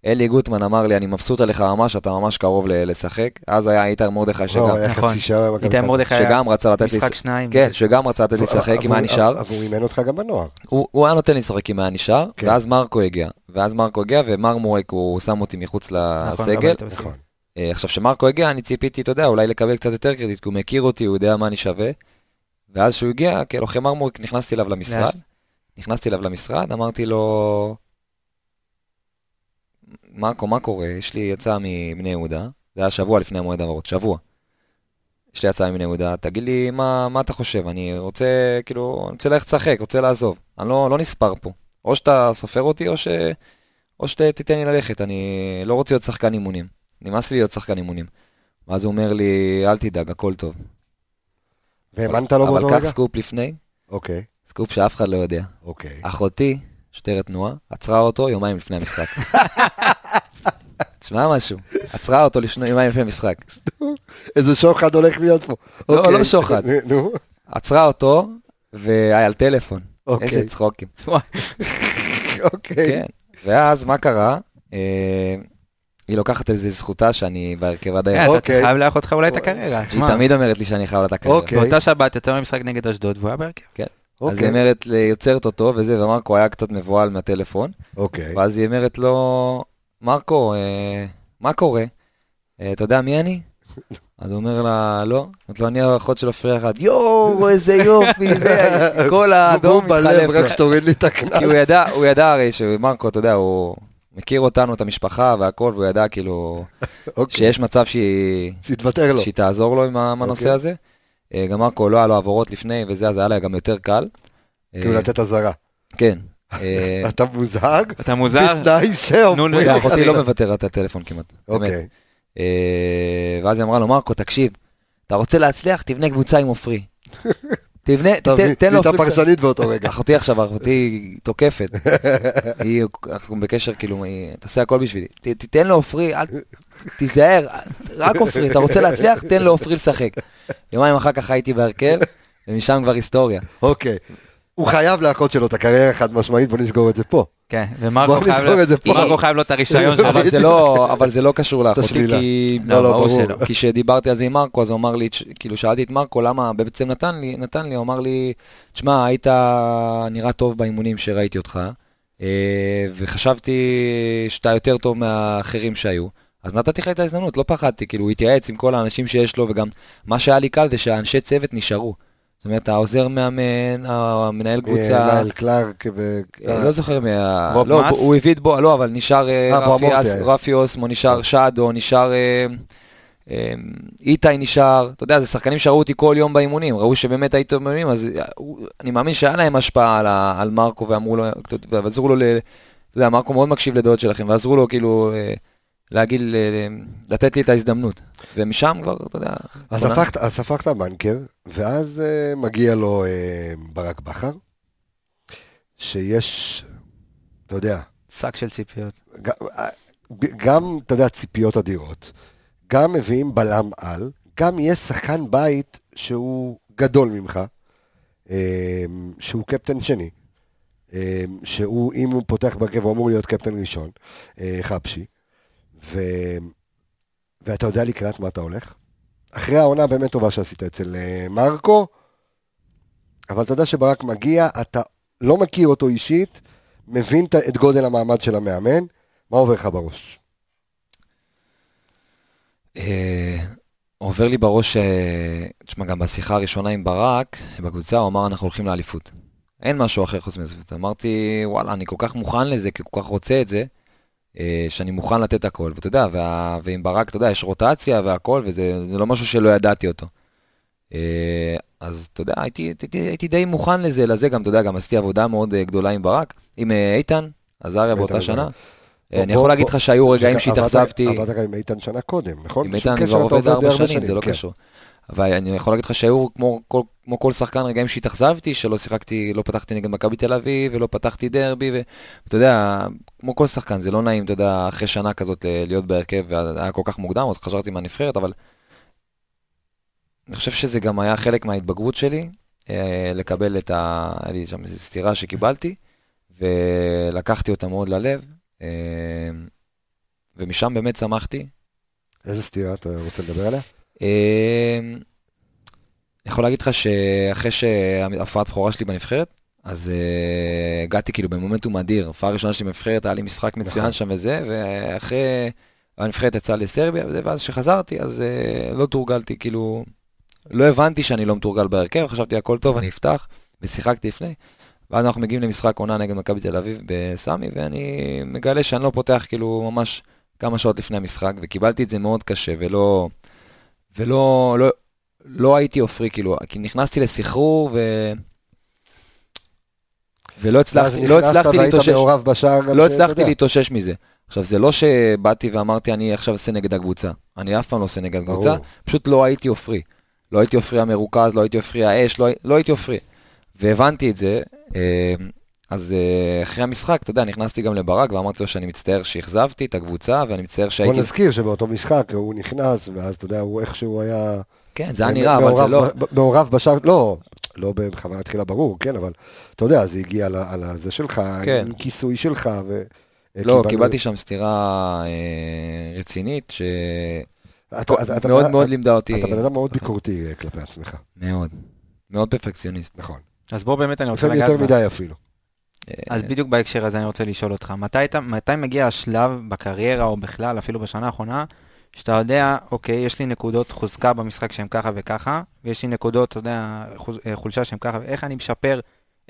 אלי גוטמן אמר לי, אני מבסוט עליך ממש, אתה ממש קרוב ל- לשחק. אז היה איתר מרדכי שגם, וואו, היה נכון. חצי שעה חיפה. מרדכי היה שגם רצה לתת לי... משחק שניים. כן, שגם רצה לתת לי לשחק אם היה נשאר. אבל הוא אימן אותך גם בנוער. הוא, הוא היה נותן לי לשחק אם היה נשאר, כן. ואז מרקו הגיע. ואז מרקו הגיע, ומרמורק הוא שם אותי מחוץ נכון, לסגל. נכון. אה, עכשיו, כשמרקו הגיע, אני ציפיתי, אתה יודע, אולי לקבל קצת יותר קרדיט, כי הוא מכיר אותי, הוא יודע מה אני שווה. ואז כשהוא הגיע, אחרי מרמורק נכנסתי אליו למשרד? נכנסתי אליו למשרד, אמרתי לו, מרקו, מה קורה? יש לי הצעה מבני יהודה, זה היה שבוע לפני המועד העברות, שבוע. יש לי הצעה מבני יהודה, תגיד לי מה, מה אתה חושב, אני רוצה, כאילו, אני רוצה ללכת לשחק, רוצה לעזוב. אני לא, לא נספר פה. או שאתה סופר אותי, או, ש... או שתיתן לי ללכת, אני לא רוצה להיות שחקן אימונים. נמאס לי להיות שחקן אימונים. ואז הוא אומר לי, אל תדאג, הכל טוב. והאמנת לו באותו אבל קח רגע? סקופ לפני, אוקיי, סקופ שאף אחד לא יודע. אוקיי. אחותי, שוטרת תנועה, עצרה אותו יומיים לפני המשחק. תשמע משהו, עצרה אותו לשני יומיים לפני המשחק. איזה שוחד הולך להיות פה. לא, אוקיי. לא שוחד. נו, עצרה אותו, והיה על טלפון. אוקיי. איזה צחוקים. אוקיי. כן. ואז מה קרה? היא לוקחת איזה זכותה שאני בהרכב עד אה, היום. אתה אוקיי. חייב לאחות לך אולי את הקריירה. היא תמיד אומרת לי שאני חייב לה את הקריירה. אוקיי. באותה שבת יצא במשחק נגד אשדוד והוא היה בהרכב. אז אוקיי. היא אומרת, לי, יוצרת אותו וזה, ומרקו היה קצת מבוהל מהטלפון. אוקיי. ואז היא אומרת לו, מרקו, אה, מה קורה? אה, אתה יודע מי אני? אז הוא אומר לה, לא. אומרת לו, אני האחות של עופרי אחד. יואו, איזה יופי, זה, כל האדום בום בלב, מתחלף. רק. שתוריד לי את הקנס. כי הוא ידע, הוא ידע הרי שמרקו, אתה יודע, הוא מכיר אותנו, את המשפחה והכל, והוא ידע כאילו אוקיי. שיש מצב שהיא, שיתוותר לו. שהיא תעזור לו עם הנושא אוקיי. הזה. אה, גם מרקו לא היה לו עבורות לפני וזה, אז היה לה גם יותר קל. כאילו אה, לתת אזהרה. כן. אה, אתה מוזהג? אתה מוזר? בתנאי שאומרים נו, לך. נו, אחותי לא מוותרת את הטלפון כמעט. באמת. אוקיי. ואז היא אמרה לו, מרקו, תקשיב, אתה רוצה להצליח, תבנה קבוצה עם עופרי. תבנה, תן לו נהייתה עופרי. פרשנית באותו רגע. אחותי עכשיו, אחותי תוקפת. היא, אנחנו בקשר, כאילו, היא תעשה הכל בשבילי. ת- תיתן לו עופרי, אל... תיזהר, רק עופרי, אתה רוצה להצליח, תן לו עופרי לשחק. יומיים אחר כך הייתי בהרכב, ומשם כבר היסטוריה. אוקיי. הוא חייב להכות שלו את הקריירה חד משמעית, בוא נסגור את זה פה. כן, ומרקו חייב לו- את זה פה. מרקו חייב לו את הרישיון שלו. אבל זה לא, אבל זה לא קשור לאחותי. כי... לא, לא, ברור ברור. שלא. כי כשדיברתי על זה עם מרקו, אז הוא אמר לי, כאילו שאלתי את מרקו למה, בעצם נתן לי, נתן לי, הוא אמר לי, תשמע, היית נראה טוב באימונים שראיתי אותך, אה, וחשבתי שאתה יותר טוב מהאחרים שהיו. אז נתתי לך את ההזדמנות, לא פחדתי, כאילו הוא התייעץ עם כל האנשים שיש לו, וגם מה שהיה לי קל זה שהאנשי צוות נשארו. זאת אומרת, העוזר מאמן, המנהל קבוצה, נאל קלארק ו... אה, לא זוכר מי ה... רוב לא, מס? הוא הביא את בו, לא, אבל נשאר אה, אה, רפי היה. אוסמו, נשאר שדו, נשאר... אה, אה, איתי נשאר, אתה יודע, זה שחקנים שראו אותי כל יום באימונים, ראו שבאמת הייתי באימונים, אז אה, אני מאמין שהיה להם השפעה על, על מרקו ואמרו לו, ועזרו לו, ל- אתה יודע, מרקו מאוד מקשיב לדעות שלכם, ועזרו לו כאילו אה, להגיד, לתת לי את ההזדמנות. ומשם כבר, אתה יודע, אז הפכת, אז הפכת בנקר, ואז uh, מגיע לו uh, ברק בכר, שיש, אתה יודע, שק של ציפיות. גם, אה, גם, אתה יודע, ציפיות אדירות, גם מביאים בלם על, גם יש שחקן בית שהוא גדול ממך, אה, שהוא קפטן שני, אה, שהוא, אם הוא פותח בהרכב, הוא אמור להיות קפטן ראשון, אה, חבשי, ו... ואתה יודע לקראת מה אתה הולך? אחרי העונה באמת טובה שעשית אצל אה, מרקו, אבל אתה יודע שברק מגיע, אתה לא מכיר אותו אישית, מבין את- גודל המעמד של המאמן, מה עובר לך בראש? אה, עובר לי בראש, אה, תשמע, גם בשיחה הראשונה עם ברק, בקבוצה, הוא אמר, אנחנו הולכים לאליפות. אין משהו אחר חוץ מזה. אמרתי, וואלה, אני כל כך מוכן לזה, כי כל כך רוצה את זה, שאני מוכן לתת הכל. ואתה יודע, וה, ועם ברק, אתה יודע, יש רוטציה והכל, וזה זה לא משהו שלא ידעתי אותו. אה, אז אתה יודע, הייתי, הייתי, הייתי די מוכן לזה, לזה גם, אתה יודע, גם עשיתי עבודה מאוד אה, גדולה עם ברק, עם אה, איתן, עזריה באותה. שנה. אה, אני יכול להגיד לך שהיו רגעים שהתאכזבתי. עבדת גם עם איתן שנה קודם, נכון? עם איתן כבר עובד ארבע שנים, זה לא כן. קשור. אבל אני יכול להגיד לך שהיו כמו כל, כמו כל שחקן רגעים שהתאכזבתי, שלא שיחקתי, לא פתחתי נגד מכבי תל אביב, ולא פתחתי דרבי, ואתה יודע, כמו כל שחקן, זה לא נעים, אתה יודע, אחרי שנה כזאת אה, להיות בהרכב, והיה כל כך מוקדם, עוד חזרתי מהנבחרת, אבל אני חושב שזה גם היה חלק מההתבגרות שלי, אה, לקבל את ה... היה לי שם איזו סטירה שקיבלתי, ולקחתי אותה מאוד ללב, אה, ומשם באמת צמחתי, איזה סטירה אתה רוצה לדבר עליה? אני יכול להגיד לך שאחרי שההופעת בכורה שלי בנבחרת, אז uh, הגעתי כאילו במומנטום אדיר. הופעה ראשונה שלי בנבחרת, היה לי משחק מצוין נכון. שם וזה, ואחרי הנבחרת יצאה לסרביה וזה, ואז כשחזרתי, אז uh, לא תורגלתי, כאילו, לא הבנתי שאני לא מתורגל בהרכב, חשבתי הכל טוב, אני אפתח, ושיחקתי לפני. ואז אנחנו מגיעים למשחק עונה נגד מכבי תל אביב בסמי, ואני מגלה שאני לא פותח כאילו ממש כמה שעות לפני המשחק, וקיבלתי את זה מאוד קשה, ולא... ולא לא, לא הייתי עופרי, כאילו, כי נכנסתי לסחרור ו... ולא הצלחתי, לא הצלחתי להתאושש, לא הצלחתי. להתאושש מזה. עכשיו, זה לא שבאתי ואמרתי, אני עכשיו אעשה נגד הקבוצה. אני אף פעם לא עושה נגד הקבוצה. פשוט לא הייתי עופרי. לא הייתי עופרי המרוכז, לא הייתי עופרי האש, לא, לא הייתי עופרי. והבנתי את זה, אה, אז אה, אחרי המשחק, אתה יודע, נכנסתי גם לברק ואמרתי לו שאני מצטער שאכזבתי את הקבוצה, ואני מצטער בוא שהייתי... נזכיר שבאותו משחק הוא נכנס, ואז אתה יודע, הוא איכשהו היה... כן, זה היה נראה, אבל זה לא... מעורב בשער, לא, לא בכוונה תחילה ברור, כן, אבל אתה יודע, זה הגיע על על הזה שלך, כן. עם כיסוי שלך, ו... לא, קיבלנו- קיבלתי שם סטירה אה, רצינית, אתה- אתה- אתה- שמאוד אתה- מאוד לימדה אותי. אתה בן אדם מאוד ביקורתי אה, כלפי עצמך, מאוד. מאוד פרפקציוניסט. נכון. אז בוא באמת אני רוצה לגעת... יותר מדי אפילו. אה, אז בדיוק בהקשר הזה אני רוצה לשאול אותך, מתי, מתי מגיע השלב בקריירה או בכלל, אפילו בשנה האחרונה, שאתה יודע, אוקיי, יש לי נקודות חוזקה במשחק שהן ככה וככה, ויש לי נקודות, אתה יודע, חוז, אה, חולשה שהן ככה, ואיך אני משפר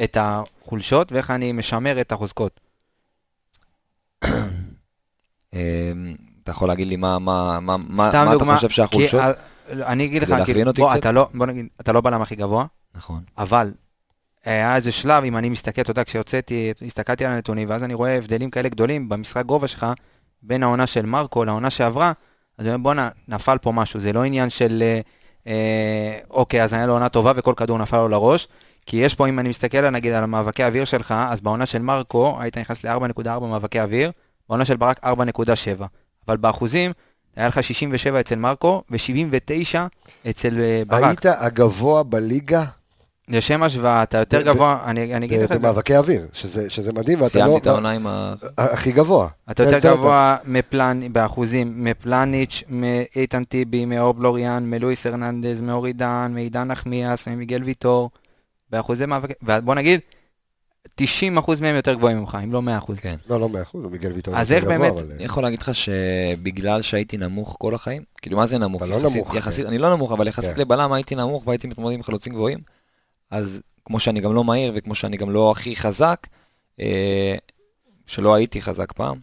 את החולשות ואיך אני משמר את החוזקות. אה, אתה יכול להגיד לי מה, מה, מה, מה, אתה חושב שהחולשות? אני אגיד לך, כאילו, בוא? אתה לא, בוא נגיד, אתה לא בלם הכי גבוה, נכון. אבל היה איזה שלב, אם אני מסתכל, אתה יודע, כשיוצאתי, הסתכלתי על הנתונים, ואז אני רואה הבדלים כאלה גדולים במשחק גובה שלך, בין העונה של מרקו לעונה שעברה, אז אני אומר, בואנה, נפל פה משהו, זה לא עניין של, אה, אה, אוקיי, אז היה לו עונה טובה וכל כדור נפל לו לראש, כי יש פה, אם אני מסתכל נגיד על המאבקי האוויר שלך, אז בעונה של מרקו היית נכנס ל-4.4 מאבקי אוויר, בעונה של ברק 4.7, אבל באחוזים, היה לך 67 אצל מרקו ו-79 אצל אה, ברק. היית הגבוה בליגה לשם השוואה, אתה יותר גבוה, אני, אני אגיד לך את זה, במאבקי אוויר, שזה שזה מדהים, ואתה לא... סיימתי את העונה עם ה... הכי גבוה. אתה יותר גבוה באחוזים, מפלניץ', מאיתן טיבי, מאור בלוריאן, מלואיס הרננדז, מאורי דן, מעידן נחמיאס, ממיגל ויטור, באחוזי מאבק, ובוא נגיד, 90% מהם יותר גבוהים ממך, אם לא 100%. כן. לא, לא מאה אחוז, מיגל ויטור. אז יותר איך גבוה, באמת- אבל- אני יכול להגיד לך שבגלל שהייתי נמוך כל החיים, כאילו מה זה נמוך? אתה לא נמוך, כן. אני לא נמוך, אבל יחסית כן. לבלם הייתי נמוך והייתי מתמודד עם חלוצים גבוהים, אז כמו שאני גם לא מהיר וכמו שאני גם לא הכי חזק, אה, שלא הייתי חזק פעם,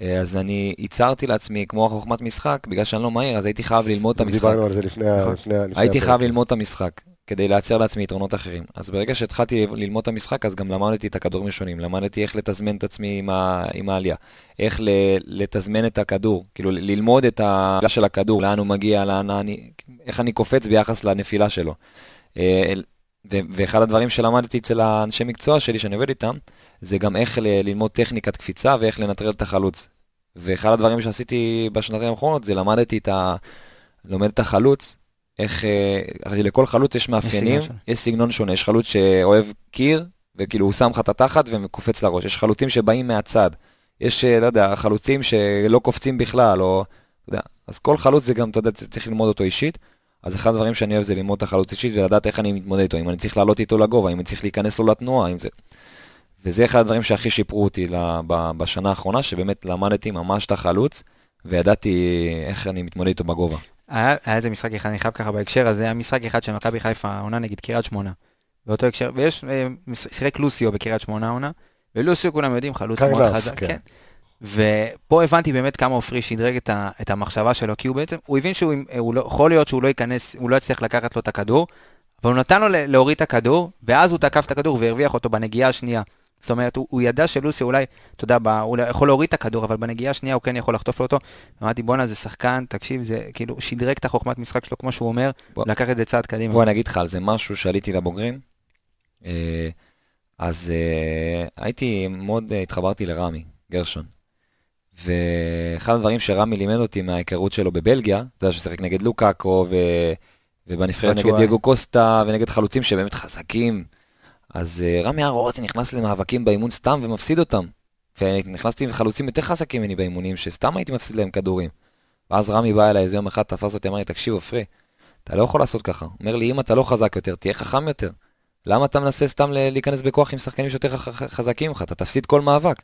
אה, אז אני ייצרתי לעצמי כמו חוכמת משחק, בגלל שאני לא מהיר, אז הייתי חייב ללמוד את המשחק. דיברנו על זה לפני נכון. לפני לפני הייתי הפרק. חייב ללמוד את המשחק, כדי לייצר לעצמי יתרונות אחרים. אז ברגע שהתחלתי ללמוד את המשחק, אז גם למדתי את הכדורים השונים, למדתי איך לתזמן את עצמי עם, ה... עם העלייה, איך ל... לתזמן את הכדור, כאילו ללמוד את העלייה של הכדור, לאן הוא מגיע, לאן אני... איך אני קופץ ביחס לנפילה שלו. ואחד הדברים שלמדתי אצל האנשי מקצוע שלי, שאני עובד איתם, זה גם איך. ללמוד טכניקת קפיצה ואיך לנטרל את החלוץ. ואחד הדברים שעשיתי בשנתיים האחרונות, זה למדתי את ה... לומד את החלוץ, איך, אה, הרי לכל חלוץ יש מאפיינים, יש סגנון שונה, יש חלוץ שאוהב קיר, וכאילו הוא שם לך את התחת וקופץ לראש, יש חלוצים שבאים מהצד, יש, אה, לא יודע, חלוצים שלא קופצים בכלל, או, אתה יודע, אז כל חלוץ זה גם, אתה יודע, צריך ללמוד אותו אישית, אז אחד הדברים שאני אוהב זה ללמוד את החלוץ אישית ולדעת איך אני מתמודד איתו, אם אני צריך לעלות איתו לגובה, אם אני צריך להיכנס לו לתנועה, אם זה... וזה אחד הדברים שהכי שיפרו אותי בשנה האחרונה, שבאמת למדתי ממש את החלוץ, וידעתי איך אני מתמודד איתו בגובה. היה, היה איזה משחק אחד, אני חייב ככה בהקשר הזה, היה משחק אחד של מכבי חיפה, העונה נגד קריית שמונה. באותו הקשר, ויש, אה, שיחק לוסיו בקריית שמונה העונה, ולוסיו כולם יודעים, חלוץ מאוד חזק, כן. כן. ופה הבנתי באמת כמה עופרי שדרג את, ה, את המחשבה שלו, כי הוא בעצם, הוא הבין שהוא הוא לא, יכול להיות שהוא לא ייכנס, הוא לא יצליח לקחת לו את הכדור, אבל הוא נתן לו להוריד את הכדור, ואז הוא תקף את הכדור והרוויח אותו בנגיעה השנייה. זאת אומרת, הוא, הוא ידע שלוסיו אולי, אתה יודע, הוא יכול להוריד את הכדור, אבל בנגיעה השנייה הוא כן יכול לחטוף לו אותו. אמרתי, בואנה, זה שחקן, תקשיב, זה כאילו שדרג את החוכמת משחק שלו, כמו שהוא אומר, בוא. לקח את זה צעד קדימה. בוא אני אגיד לך על זה משהו שעליתי לבוגרים. אה, אז אה, הייתי, מאוד אה, התחברתי לרמי גרשון. ואחד הדברים שרמי לימד אותי מההיכרות שלו בבלגיה, אתה יודע שהוא שיחק נגד לוקאקו, ו... ובנבחרת נגד. דייגו קוסטה, ונגד חלוצים שבאמת חזקים. אז אה, רמי רואה אותי נכנס למאבקים באימון סתם ומפסיד אותם. ונכנסתי עם חלוצים יותר חזקים ממני באימונים, שסתם הייתי מפסיד להם כדורים. ואז רמי בא אליי איזה יום אחד, תפס אותי, אמר לי, תקשיב, עופרי, אתה לא יכול לעשות ככה. אומר לי, אם אתה לא חזק יותר, תהיה חכם יותר. למה אתה מנסה סתם להיכנס בכוח עם שחקנים שיותר חזקים ממך? אתה תפסיד כל מאבק.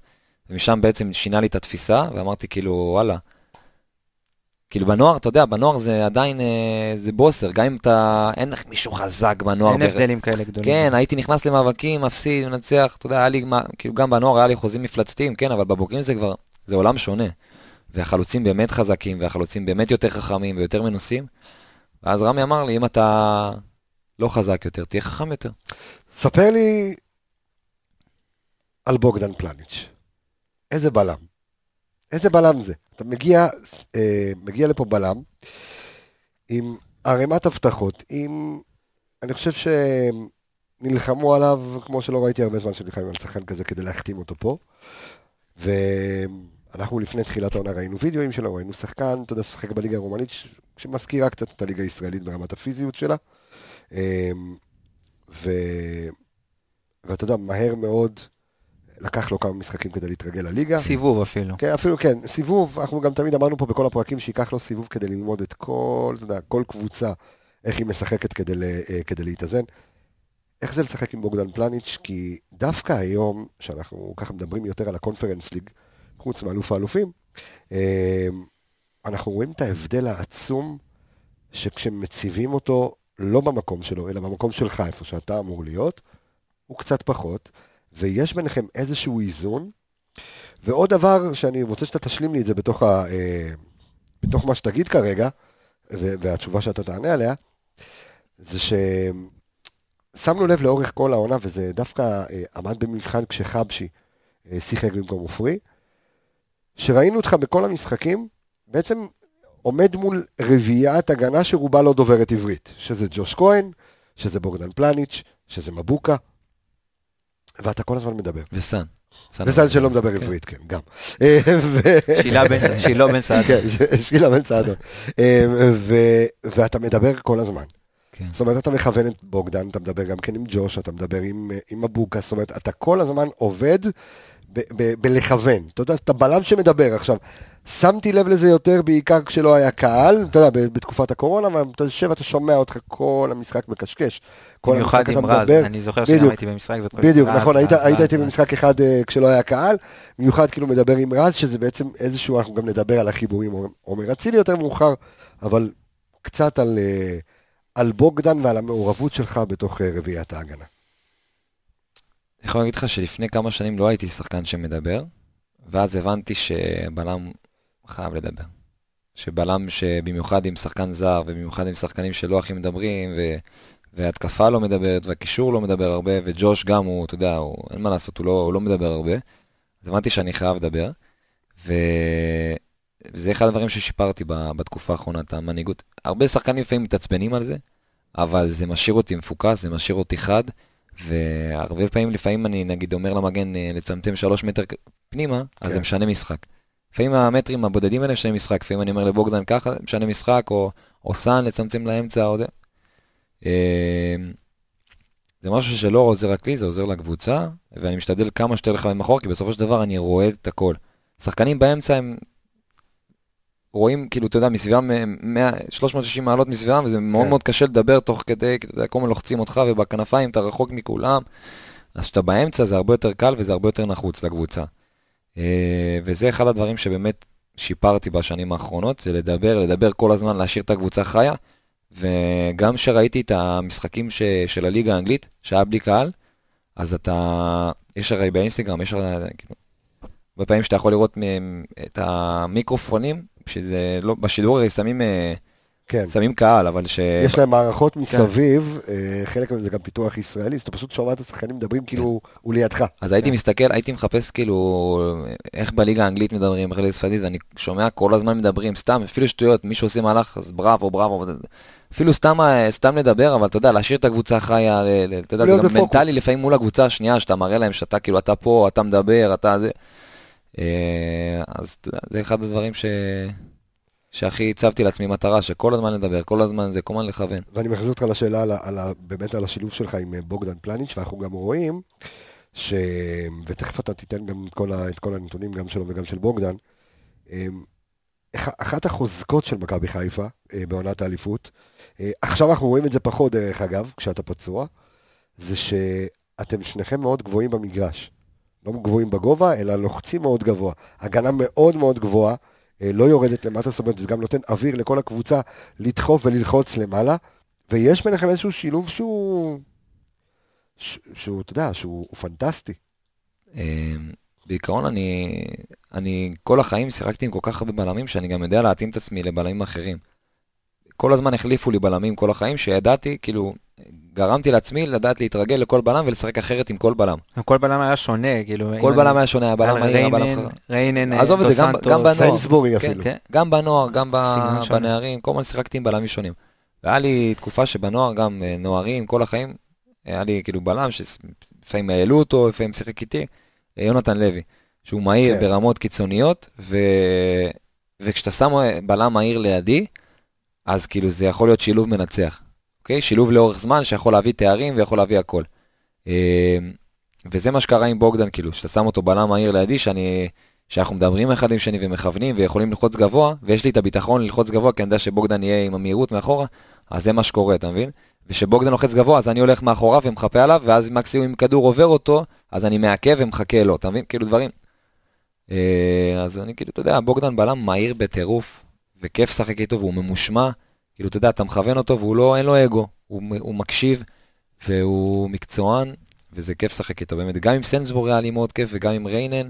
ומשם בעצם שינה לי את התפיסה, ואמרתי כאילו, וואלה. כאילו בנוער, אתה יודע, בנוער זה עדיין, אה, זה בוסר, גם אם אתה, אין לך מישהו חזק בנוער. אין בר- הבדלים כאלה גדולים. כן, הייתי נכנס למאבקים, מפסיד, מנצח, אתה יודע, היה לי, מה- כאילו גם בנוער היה לי חוזים מפלצתיים, כן, אבל בבוגרים זה כבר, זה עולם שונה. והחלוצים באמת חזקים, והחלוצים באמת יותר חכמים ויותר מנוסים. ואז רמי אמר לי, אם אתה לא חזק יותר, תהיה חכם יותר. ספר לי על בוגדן פלניץ'. איזה בלם. איזה בלם זה. אתה מגיע, אה, מגיע לפה בלם עם ערימת הבטחות, עם... אני חושב שנלחמו עליו, כמו שלא ראיתי הרבה זמן שנלחמים על שחקן כזה כדי להחתים אותו פה. ואנחנו לפני תחילת העונה ראינו וידאוים שלו, ראינו שחקן, אתה יודע, שחק בליגה הרומנית, שמזכירה קצת את הליגה הישראלית ברמת הפיזיות שלה. אה, ו... ואתה יודע, מהר מאוד לקח לו כמה משחקים כדי להתרגל לליגה. סיבוב אפילו. כן, אפילו כן, סיבוב, אנחנו גם תמיד אמרנו פה בכל הפרקים שייקח לו סיבוב כדי ללמוד את כל, אתה יודע, כל קבוצה, איך היא משחקת כדי, אה, כדי להתאזן. איך זה לשחק עם בוגדן פלניץ'? כי דווקא היום, שאנחנו ככה מדברים יותר על הקונפרנס ליג, חוץ מאלוף האלופים, אה, אנחנו רואים את ההבדל העצום שכשמציבים אותו לא במקום שלו, אלא במקום שלך, איפה שאתה אמור להיות, הוא קצת פחות, ויש ביניכם איזשהו איזון. ועוד דבר שאני רוצה שאתה תשלים לי את זה בתוך, ה, אה, בתוך מה שתגיד כרגע, והתשובה שאתה תענה עליה, זה שמנו לב לאורך כל העונה, וזה דווקא אה, עמד במבחן כשחבשי אה, שיחק במקום עופרי, שראינו אותך בכל המשחקים, בעצם עומד מול רביעיית הגנה שרובה לא דוברת עברית, שזה ג'וש כהן, שזה בוגדן פלניץ', שזה מבוקה, ואתה כל הזמן מדבר. וסאן. וסל אבל- שלא מדבר כן. עברית, כן, גם. אה, שילה בן- סעדון. כן, שילה בן סעדון. אה, ואתה מדבר כל הזמן. כן. זאת אומרת, אתה מכוון את בוגדן, אתה מדבר גם כן עם ג'וש, אתה מדבר עם, אה, עם מבוקה, זאת אומרת, אתה כל הזמן עובד בלכוון. אתה יודע, אתה בלם שמדבר. עכשיו, שמתי לב לזה יותר בעיקר כשלא היה קהל, אתה יודע, בתקופת הקורונה, אבל אתה יושב, אתה שומע אותך כל המשחק מקשקש. כל במיוחד המשחק עם אתה רז, מדבר. אני זוכר. שגם הייתי במשחק. בדיוק, רז, נכון, היית, רז, היית איתי. במשחק אחד אה, כשלא היה קהל, במיוחד כאילו מדבר עם רז, שזה בעצם איזשהו, אנחנו גם נדבר על החיבורים, עומר אצילי יותר מאוחר, אבל קצת על, אה, על בוגדן ועל המעורבות שלך בתוך אה, רביעיית ההגנה. אני יכול להגיד לך שלפני כמה שנים לא הייתי שחקן שמדבר, ואז הבנתי שבלם חייב לדבר. שבלם שבמיוחד עם שחקן זר, ובמיוחד עם שחקנים שלא הכי מדברים, ו... והתקפה לא מדברת, והקישור לא מדבר הרבה, וג'וש גם הוא, אתה יודע, הוא, אין מה לעשות, הוא לא, הוא לא מדבר הרבה. אז הבנתי שאני חייב לדבר, ו... וזה אחד הדברים ששיפרתי ב- בתקופה האחרונה, את המנהיגות. הרבה שחקנים לפעמים מתעצבנים על זה, אבל זה משאיר אותי מפוקס, זה משאיר אותי חד, והרבה פעמים, לפעמים אני נגיד אומר למגן אה, לצמצם שלוש מטר פנימה, אז כן. זה משנה משחק. לפעמים המטרים הבודדים האלה משנה משחק, לפעמים אני אומר לבוגדן ככה, משנה משחק, או, או סאן לצמצם לאמצע, או זה. אה, זה משהו שלא עוזר רק לי, זה עוזר לקבוצה, ואני משתדל כמה שיותר לכוון מאחור, כי בסופו של דבר אני רואה את הכל. שחקנים באמצע הם רואים, כאילו, אתה יודע, מסביבם, אה, 100, 360 מעלות מסביבם, וזה מאוד כן. מאוד קשה לדבר תוך כדי, כי אתה יודע, כל הזמן לוחצים אותך, ובכנפיים אתה רחוק מכולם. אז כשאתה באמצע זה הרבה יותר קל וזה הרבה יותר נחוץ לקבוצה. אה, וזה אחד הדברים שבאמת שיפרתי בשנים האחרונות, זה לדבר, לדבר כל הזמן, להשאיר את הקבוצה חיה. וגם כשראיתי את המשחקים ש, של הליגה האנגלית, שהיה בלי קהל, אז אתה, יש הרי באינסטגרם, יש הרי, כאילו, הרבה פעמים שאתה יכול לראות מהם את המיקרופונים, שזה לא, בשידור הרי שמים, אה, כן. שמים קהל, אבל ש... יש להם מערכות מסביב, אה, חלק מזה גם פיתוח ישראלי, אז אתה פשוט שומע את השחקנים מדברים כאילו הוא לידך. אז הייתי מסתכל, הייתי מחפש כאילו איך בליגה האנגלית מדברים, איך בליגה הספרדית, ואני שומע כל הזמן מדברים, סתם, אפילו שטויות, מישהו עושה מהלך, אז בראבו, בראבו, אפילו סתם, אה, סתם לדבר, אבל אתה יודע, להשאיר את הקבוצה חיה, אתה יודע, זה גם בפוקוס. מנטלי לפעמים מול הקבוצה השנייה, שאתה מראה להם שאתה כאילו, אתה פה, אתה מדבר, אתה זה. אה, אז זה אחד הדברים ש... שהכי הצבתי לעצמי מטרה, שכל הזמן לדבר, כל הזמן זה, כל הזמן לכוון. ואני מחזיר אותך לשאלה על, על, באמת על השילוב שלך עם אה, בוגדן פלניץ', ואנחנו גם רואים, ש... ותכף אתה תיתן גם את כל, ה... את כל הנתונים, גם שלו וגם של בוגדן. אח- אחת החוזקות של מכבי חיפה אה, בעונת האליפות, אה, עכשיו אנחנו רואים את זה פחות דרך אגב, כשאתה פצוע, זה שאתם שניכם מאוד גבוהים במגרש. לא גבוהים בגובה, אלא לוחצים מאוד גבוה. הגנה מאוד מאוד גבוהה, אה, לא יורדת למטה, זאת אומרת, זה גם נותן אוויר לכל הקבוצה לדחוף וללחוץ למעלה, ויש ביניכם איזשהו שילוב שהוא, ש- שהוא, אתה יודע, שהוא הוא פנטסטי. אה, בעיקרון אני, אני כל החיים שיחקתי עם כל כך הרבה בלמים שאני גם יודע להתאים את עצמי לבלמים אחרים. כל הזמן החליפו לי בלמים כל החיים שידעתי, כאילו, גרמתי לעצמי לדעת להתרגל לכל בלם ולשחק אחרת עם כל בלם. כל בלם היה שונה, כאילו... כל בלם היה שונה, הבלם היה ריינן, אחר. ריינן, אה, דו זה, גם- סנטוס. גם בנוער. סיינסבורי כן, אפילו. כן. גם בנוער, גם. בנערים, כל הזמן שיחקתי עם בלמים שונים. והיה לי תקופה שבנוער גם אה, נוערים, כל החיים, היה לי כאילו בלם שלפעמים העלו אותו, לפעמים שיחק איתי, אה, יונתן לוי, שהוא מהיר כן. ברמות קיצוניות, ו... וכשאתה שם בלם מהיר לידי, אז כאילו זה יכול להיות שילוב מנצח, אוקיי? שילוב לאורך זמן שיכול להביא תארים ויכול להביא הכל. אה, וזה מה שקרה עם בוגדן, כאילו, שאתה שם אותו בלם מהיר לידי, שאני, שאנחנו מדברים אחד עם שני ומכוונים ויכולים ללחוץ גבוה, ויש לי את הביטחון ללחוץ גבוה, כי אני יודע שבוגדן יהיה עם המהירות מאחורה, אז זה מה שקורה, אתה מבין? ושבוגדן לוחץ גבוה, אז אני הולך מאחוריו ומחפה עליו, ואז מקסימום אם כדור עובר אותו, אז אני מעכב ומחכה לו, אתה מבין? כאילו דברים. אה, אז אני כאילו, אתה יודע, בוגדן בלם מהיר בטירוף, וכיף לשחק איתו, והוא ממושמע, כאילו, אתה יודע, אתה מכוון אותו, והוא לא, אין לו אגו, הוא, הוא מקשיב, והוא מקצוען, וזה כיף לשחק איתו, באמת. גם עם סנסבורג היה לי מאוד כיף, וגם עם ריינן,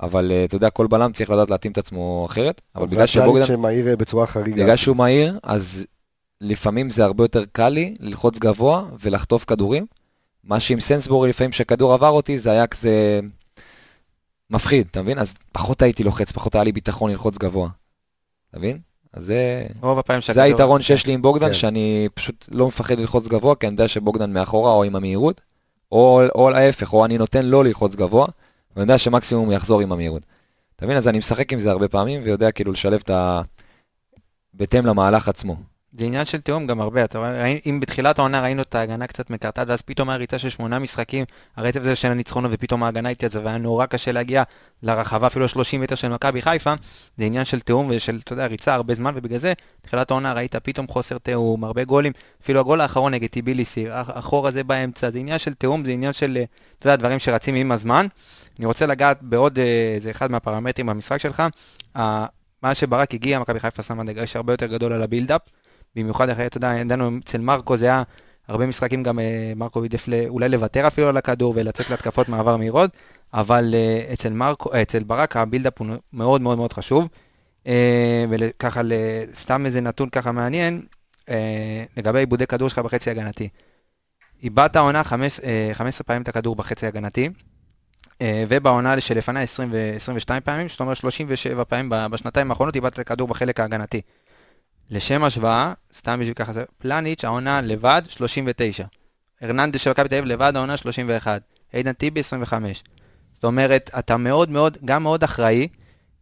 אבל אה, אתה יודע, כל בלם צריך לדעת להתאים את עצמו אחרת, אבל בגלל שבוגדן... שמהיר אה, בצורה חריגה. בגלל שהוא מהיר, אז לפעמים זה הרבה יותר קל לי ללחוץ גבוה ולחטוף כדורים. מה שעם סנסבורי לפעמים כשכדור עבר אותי זה היה כזה מפחיד, אתה מבין? אז פחות הייתי לוחץ, פחות היה לי ביטחון ללחוץ גבוה. אתה מבין? אז זה, רוב הפעמים זה שהכדור- היתרון שיש לי עם בוגדן, כן. שאני פשוט לא מפחד ללחוץ גבוה, כי אני יודע שבוגדן מאחורה או עם המהירות, או, או להפך, או אני נותן לו ללחוץ גבוה, ואני יודע שמקסימום יחזור עם המהירות. אתה מבין? אז אני משחק עם זה הרבה פעמים, ויודע כאילו לשלב את ה... בהתאם למהלך עצמו. זה עניין של תיאום גם הרבה, אתה רואה, אם בתחילת העונה ראינו את ההגנה קצת מקרטעת, ואז פתאום היה ריצה של שמונה משחקים, הרצף הזה של הניצחונות, ופתאום ההגנה התייצבה, והיה נורא קשה להגיע לרחבה, אפילו 30 מטר של מכבי חיפה, זה עניין של תיאום ושל, אתה יודע, ריצה הרבה זמן, ובגלל זה, בתחילת העונה ראית פתאום חוסר תיאום, הרבה גולים, אפילו הגול האחרון נגד טיביליסי, החור הזה באמצע, זה עניין של תיאום, זה עניין של, אה, אתה יודע, דברים שרצים עם הזמן. אני רוצה לגעת בעוד אה, איזה אחד מהפרמטרים במשחק שלך, מה שברק הגיע, מכבי חיפה שמה דגש הרבה יותר גדול על הבילדאפ, במיוחד אחרי, אתה יודע, ידענו אצל מרקו זה היה הרבה משחקים גם אה, מרקו העדיף אולי לוותר אפילו על הכדור ולצאת להתקפות מעבר מהירות, אבל אה, אצל מרקו, אה, אצל ברק הבילדאפ הוא מאוד מאוד מאוד חשוב. וככה, סתם איזה נתון ככה מעניין, לגבי עיבודי כדור שלך בחצי הגנתי. איבדת העונה חמש- אה, 15 פעמים את הכדור בחצי הגנתי, ובעונה שלפניה 20 ו-22 פעמים, זאת אומרת 37 פעמים בשנתיים האחרונות איבדת את הכדור בחלק ההגנתי. לשם השוואה, סתם בשביל ככה, זה פלניץ', העונה לבד, 39. הרננדס של מכבי תל אביב לבד, העונה 31. איתן טיבי, 25. זאת אומרת, אתה מאוד מאוד, גם מאוד אחראי,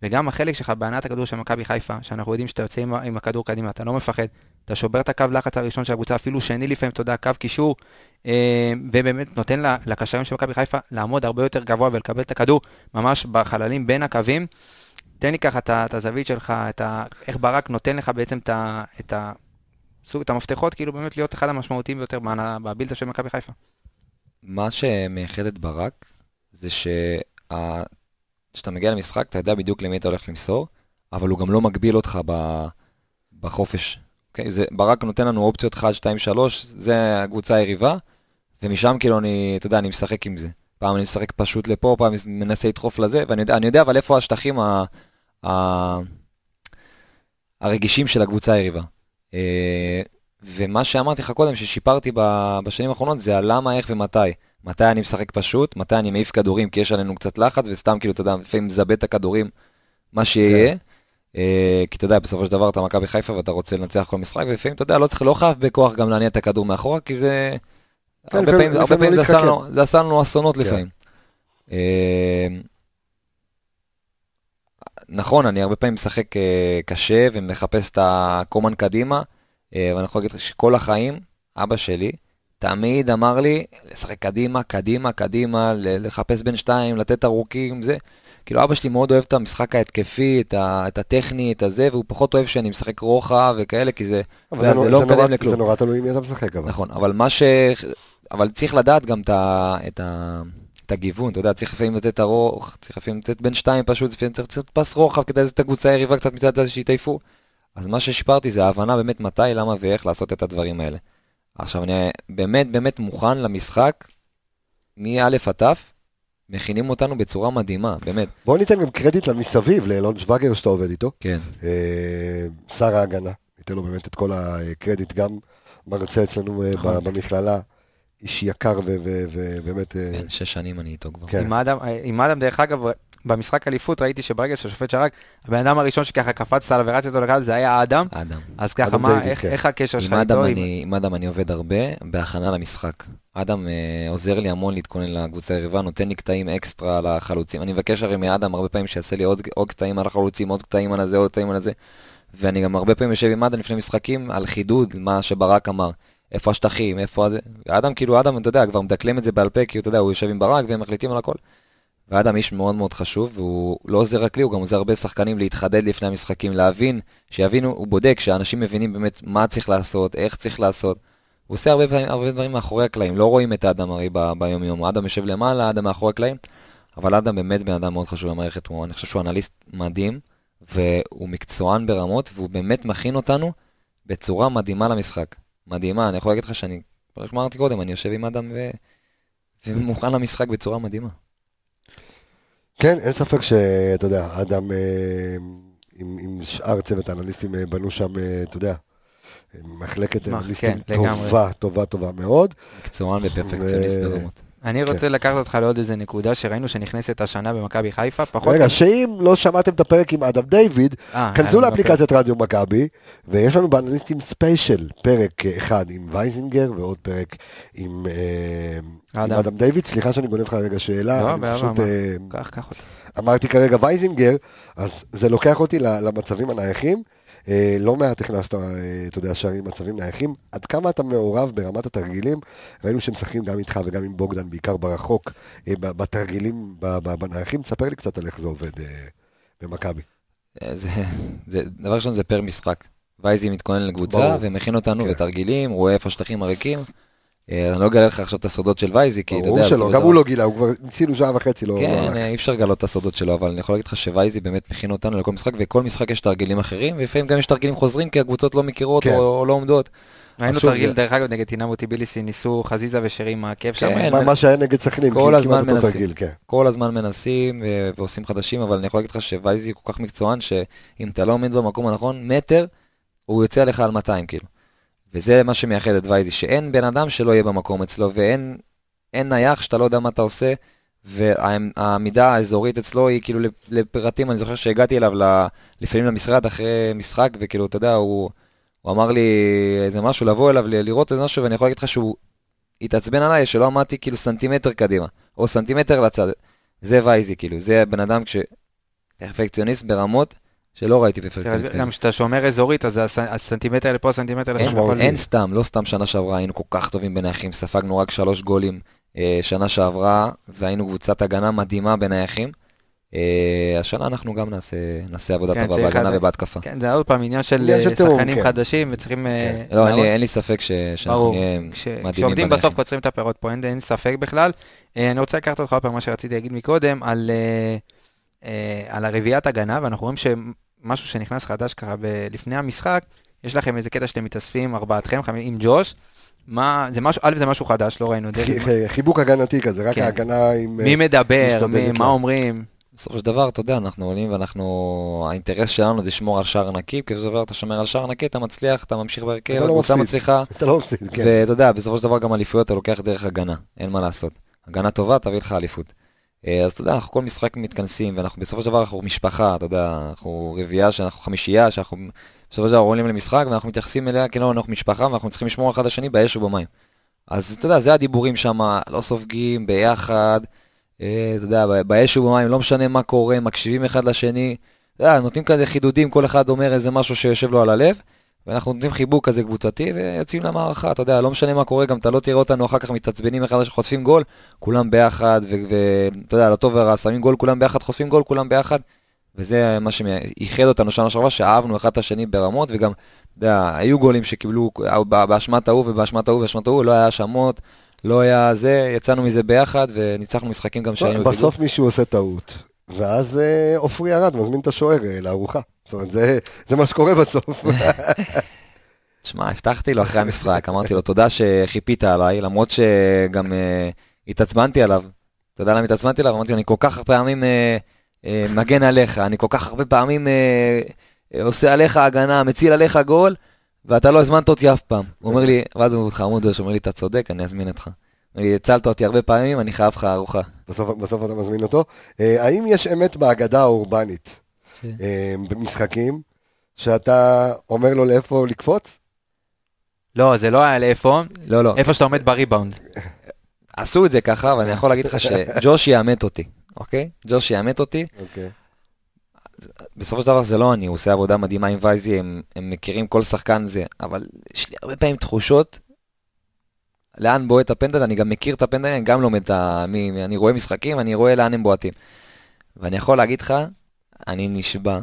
וגם החלק שלך בהנעת הכדור של מכבי חיפה, שאנחנו יודעים שאתה יוצא עם, עם הכדור קדימה, אתה לא מפחד, אתה שובר את הקו לחץ הראשון של הקבוצה, אפילו שני לפעמים, אתה יודע, קו קישור, אה, ובאמת נותן לקשרים של מכבי חיפה לעמוד הרבה יותר גבוה ולקבל את הכדור ממש בחללים בין הקווים. תן לי ככה את הזווית שלך, את ה... איך ברק נותן לך בעצם את ה... את ה... סוג, את המפתחות, כאילו באמת להיות אחד המשמעותיים ביותר בבילדה של מכבי חיפה. מה שמייחד את ברק, זה שה- כשאתה מגיע למשחק, אתה יודע בדיוק למי אתה הולך למסור, אבל הוא גם לא מגביל אותך ב... בחופש. Okay? זה, ברק נותן לנו אופציות 1, 2, 3, זה הקבוצה היריבה, ומשם כאילו אני, אתה יודע, אני משחק עם זה. פעם אני משחק פשוט לפה, פעם מנסה לדחוף לזה, ואני יודע, יודע אבל איפה השטחים ה... ה... הרגישים של הקבוצה היריבה. אה, ומה שאמרתי לך קודם, ששיפרתי בשנים האחרונות, זה הלמה, איך ומתי. מתי אני משחק פשוט, מתי אני מעיף כדורים, כי יש עלינו קצת לחץ, וסתם כאילו, אתה יודע, לפעמים מזבה את הכדורים, מה שיהיה. אה, כי אתה יודע, בסופו של דבר אתה מכבי חיפה ואתה רוצה לנצח כל משחק, ולפעמים, אתה יודע, לא צריך, לא חייב בכוח גם להניע את הכדור מאחורה, כי זה... כן, הרבה פעמים, הרבה פעמים זה עשה. לנו- זה עשה לנו אסונות כן. לפעמים. אה, נכון, אני הרבה פעמים משחק אה, קשה ומחפש את הקומן קדימה, אה, ואני יכול להגיד לך שכל החיים, אבא שלי תמיד אמר לי לשחק קדימה, קדימה, קדימה, לחפש בין שתיים, לתת ארוכים, זה. כאילו אבא שלי מאוד אוהב את המשחק ההתקפי, את, ה, את הטכני, את הזה, והוא פחות אוהב שאני משחק רוחב וכאלה, כי זה, זה, זה לא זה נורא- מקדם לכלום. זה נורא תלוי מי אתה משחק, אבל. נכון, אבל מה ש... אבל צריך לדעת גם את, ה... את, ה... את הגיוון, אתה יודע, צריך לפעמים לתת ארוך, צריך לפעמים לתת בין שתיים פשוט, לפעמים צריך לתת פס רוחב כדי לתת את הקבוצה היריבה קצת מצד הזה שיתעייפו. אז מה ששיפרתי זה ההבנה באמת מתי, למה ואיך לעשות את הדברים האלה. עכשיו אני באמת באמת מוכן למשחק, מא' עד ת', מכינים אותנו בצורה מדהימה, באמת. בואו ניתן גם קרדיט למסביב, לאלון שווגר שאתה עובד איתו. כן. אה, שר ההגנה, ניתן לו באמת את כל הקרדיט, גם מרצה אצלנו אה, נכון. במכללה, איש יקר ובאמת... אה, כן, שש שנים אני איתו כבר. כן. עם אדם, עם אדם, דרך אגב, במשחק אליפות ראיתי שברגע שהשופט שרק, הבן אדם הראשון שככה קפצת עליו ורץ איתו לקהל זה היה אדם, אדם. אז ככה אדם מה, דיוויד, איך- כן. איך הקשר שלך איתו? עם אדם אני עובד הרבה בהכנה למשחק. אדם אה, עוזר לי המון להתכונן לקבוצה היריבה, נותן לי קטעים אקסטרה על החלוצים. אני מבקש הרי מאדם הרבה פעמים שיעשה לי עוד, עוד קטעים על החלוצים, עוד קטעים על הזה, עוד קטעים על הזה. ואני גם הרבה פעמים יושב עם אדם לפני משחקים על חידוד, מה שברק אמר. איפה השטחים, איפה. ואדם כאילו, אדם, אתה יודע, כבר מדקלם את זה בעל פה, כי אתה יודע, הוא יושב עם ברק והם מחליטים על הכל. ואדם איש מאוד מאוד חשוב, והוא לא עוזר רק לי, הוא גם עוזר הרבה שחקנים להתחדד לפני המשחקים, להבין, שיבינו, הוא בודק, שאנשים מבינים באמת מה צריך לעשות, איך צריך לעשות. הוא עושה הרבה, פעמים, הרבה דברים מאחורי הקלעים, לא רואים את האדם הרי ב- ביום-יום, האדם יושב למעלה, האדם מאחורי הקלעים, אבל האדם באמת בן אדם מאוד חשוב למערכת, הוא, אני חושב שהוא אנליסט מדהים, והוא מקצוען ברמות, והוא באמת מכין אותנו בצורה מדהימה למשחק. מדהימה, אני יכול להגיד לך שאני, כמו שאמרתי קודם, אני יושב עם אדם ו... ומוכן למשחק בצורה מדהימה. כן, אין ספק שאתה יודע, אדם אה, עם, עם שאר צוות האנליסטים אה, בנו שם, אה, אתה יודע, מחלקת מה, אנליסטים כן, לגמרי. טובה, טובה, טובה מאוד. מקצוען ופרפקציוניסט ו- ברמות. אני רוצה לקחת אותך לעוד איזה נקודה שראינו שנכנסת השנה במכבי חיפה, פחות... רגע, שאם לא שמעתם את הפרק עם אדם דיוויד, אה, כנסו היה לנו לאפליקציית רדיו מכבי, ויש לנו באנליסטים ספיישל, פרק אה, אחד עם וייזינגר ועוד פרק עם אה, אדם. אדם דיוויד. סליחה שאני גונב לך רגע שאלה, לא, אני פשוט? אה, קח, קח אותי. אמרתי כרגע וייזינגר, אז זה לוקח אותי ל- למצבים הנייחים. אה, לא מעט הכנסת, אה, אתה יודע, שערים מצבים נייחים. עד כמה אתה מעורב ברמת התרגילים? ראינו שמשחקים גם איתך וגם עם בוגדן, בעיקר ברחוק, אה, בתרגילים, בנייחים. תספר לי קצת על איך זה עובד במכבי. זה, זה, דבר ראשון זה פר משחק. וייזי מתכונן לקבוצה ברור. ומכין אותנו כן. בתרגילים, רואה איפה השטחים הריקים. אה, אני לא אגלה לך עכשיו את הסודות של וייזי, כי אתה יודע... ברור שלא, גם של הוא לא גילה, הוא כבר ניסינו שעה וחצי, לא... לא כן. אה, אי אפשר לגלות את הסודות שלו, אבל אני יכול להגיד לך שווייזי באמת מכין אותנו לכל משחק, וכל משחק יש תרגילים אחרים, ולפעמים גם יש תרגילים חוזרים, כי הקבוצות לא מכירות כן. או, לא עומדות. ראינו תרגיל, דרך אגב, נגד טינמו טיביליסי, ניסו חזיזה ושרי עם העקב שם. כן, מה- שהיה נגד סכנין, כל כמעט הזמן אותו מנסים. תרגיל, כן. כל הזמן מנסים ו- ועושים חדשים, אבל אני יכול להגיד לך שווייזי כל כך מקצוען, שאם אתה לא עומד במקום הנכון, מטר, הוא יוצא עליך על 200 כאילו. וזה מה שמייחד את וייזי, שאין בן אדם שלא יהיה במקום אצלו, ואין אין נייח שאתה לא יודע מה אתה עושה, והעמידה האזורית אצלו היא כאילו לפ- לפרטים, אני זוכר שהגעתי אליו לפעמים למשרד אחרי משחק, וכאילו, אתה יודע, הוא, הוא אמר לי איזה משהו, לבוא אליו, לראות איזה משהו, ואני יכול להגיד לך שהוא התעצבן עליי, שלא עמדתי כאילו סנטימטר קדימה, או סנטימטר לצד. זה וייזי, כאילו, זה בן אדם כש... פרפקציוניסט ברמות שלא ראיתי פרפקציוניסט כזה. גם כשאתה שומר אזורית, אז הס- הסנטימטר לפה, הסנטימטר לשם. אין, אין סתם, לא סתם שנה שעברה היינו כל כך טובים בנייחים, ספגנו רק שלוש גולים אה, שנה שעברה, והיינו קבוצת הגנה מדהימה בנייחים. אה, השנה אנחנו גם נעשה, נעשה עבודה כן, טובה בהגנה לדעת. ובהתקפה. כן, זה עוד פעם עניין של אה, שחקנים כן. חדשים וצריכים... אה, לא, אין אין לי ספק ש, שאנחנו ברור. נהיה מדהימים כשעובדים בנייחים. בסוף קוצרים את הפירות פה, אין, אין ספק בכלל. אה, אני רוצה לקחת אותך עוד פעם, מה שרציתי להגיד מקודם, על, אה, אה, על הרביעיית הגנה, ואנחנו רואים שמשהו שנכנס חדש ככה ב- לפני המשחק, יש לכם איזה קטע שאתם מתאספים, ארבעתכם, עם ג'וש. מה, זה משהו, א' זה משהו חדש, לא ראינו. דרך- חי- חי- חיבוק הגנתי כזה, רק כן. ההגנה עם... מי אה, מדבר, מי. מה אומרים. בסופו של דבר, אתה יודע, אנחנו עולים ואנחנו... האינטרס שלנו זה לשמור על שער נקי, כי בסופו של דבר אתה שומר על שער נקי, אתה מצליח, אתה ממשיך בהרכב, אתה לא הקבוצה מפסיד. מצליחה. אתה לא מפסיד, כן. ואתה יודע, בסופו של דבר גם אליפויות אתה לוקח דרך הגנה, אין מה לעשות. הגנה טובה תביא לך אליפות. אה, אז אתה יודע, אנחנו כל משחק מתכנסים, ואנחנו בסופו של דבר אנחנו משפחה, אתה יודע, אנחנו רביעייה, שאנחנו חמישייה, שאנחנו בסופו של דבר עולים למשחק, ואנחנו מתייחסים אליה כאילו אנחנו משפחה, ואנחנו צריכים לשמור אחד לשני באש ובמים. אז אתה יודע, זה הדיבורים שם, לא סופגים, ביחד, אה, אתה יודע, באש ובמים, לא משנה מה קורה, מקשיבים אחד לשני, אתה יודע, נותנים כזה חידודים, כל אחד אומר איזה משהו שיושב לו על הלב, ואנחנו נותנים חיבוק כזה קבוצתי ויוצאים למערכה, אתה יודע, לא משנה מה קורה, גם אתה לא תראה אותנו אחר כך מתעצבנים אחד לשני, חוטפים גול, כולם ביחד, ואתה יודע, לטוב ורע, שמים גול, כולם ביחד, חוטפים גול, כולם ביחד, וזה מה שאיחד אותנו שנה שעברה, שאהבנו אחד את השני ברמות, וגם, אתה יודע, היו גולים שקיבלו באשמת ההוא ובאשמת ההוא ובאשמת ההוא, לא היה האשמות, לא היה זה, יצאנו מזה ביחד, וניצחנו משחקים גם שהיינו בפיגור. בסוף מישהו עושה טעות, ואז אה, עופרי ירד, מזמין את השוער אה, לארוחה. זאת אומרת, זה- זה מה שקורה בסוף. תשמע, הבטחתי לו אחרי המשחק, אמרתי לו תודה שחיפית עליי, למרות שגם uh, התעצבנתי עליו. אתה יודע למה התעצבנתי עליו? אמרתי לו, אני כל כך הרבה פעמים uh, uh, מגן עליך, אני כל כך הרבה פעמים uh, עושה עליך הגנה, מציל עליך גול, ואתה לא הזמנת אותי אף פעם. הוא אומר לי, ואז הוא חמוד, הוא אומר לי, אתה צודק, אני אזמין אותך. לי, הצלת אותי הרבה פעמים, אני חייב לך ארוחה. בסוף, בסוף אתה מזמין אותו. אה, האם יש אמת בהגדה האורבנית כן. אה, במשחקים, שאתה אומר לו לאיפה לקפוץ? לא, זה לא היה לאיפה, לא, לא, איפה שאתה עומד בריבאונד. עשו את זה ככה, אבל אני יכול להגיד לך שג'וש יאמת אותי, אוקיי? ג'וש יאמת אותי, אוקיי. בסופו של דבר זה לא אני, הוא עושה עבודה מדהימה עם וייזי, הם, הם מכירים כל שחקן זה, אבל יש לי הרבה פעמים תחושות לאן בועט הפנדל, אני גם מכיר את הפנדל, אני גם לומד את ה... מי, אני רואה משחקים, אני רואה לאן הם בועטים. ואני יכול להגיד לך, אני נשבע,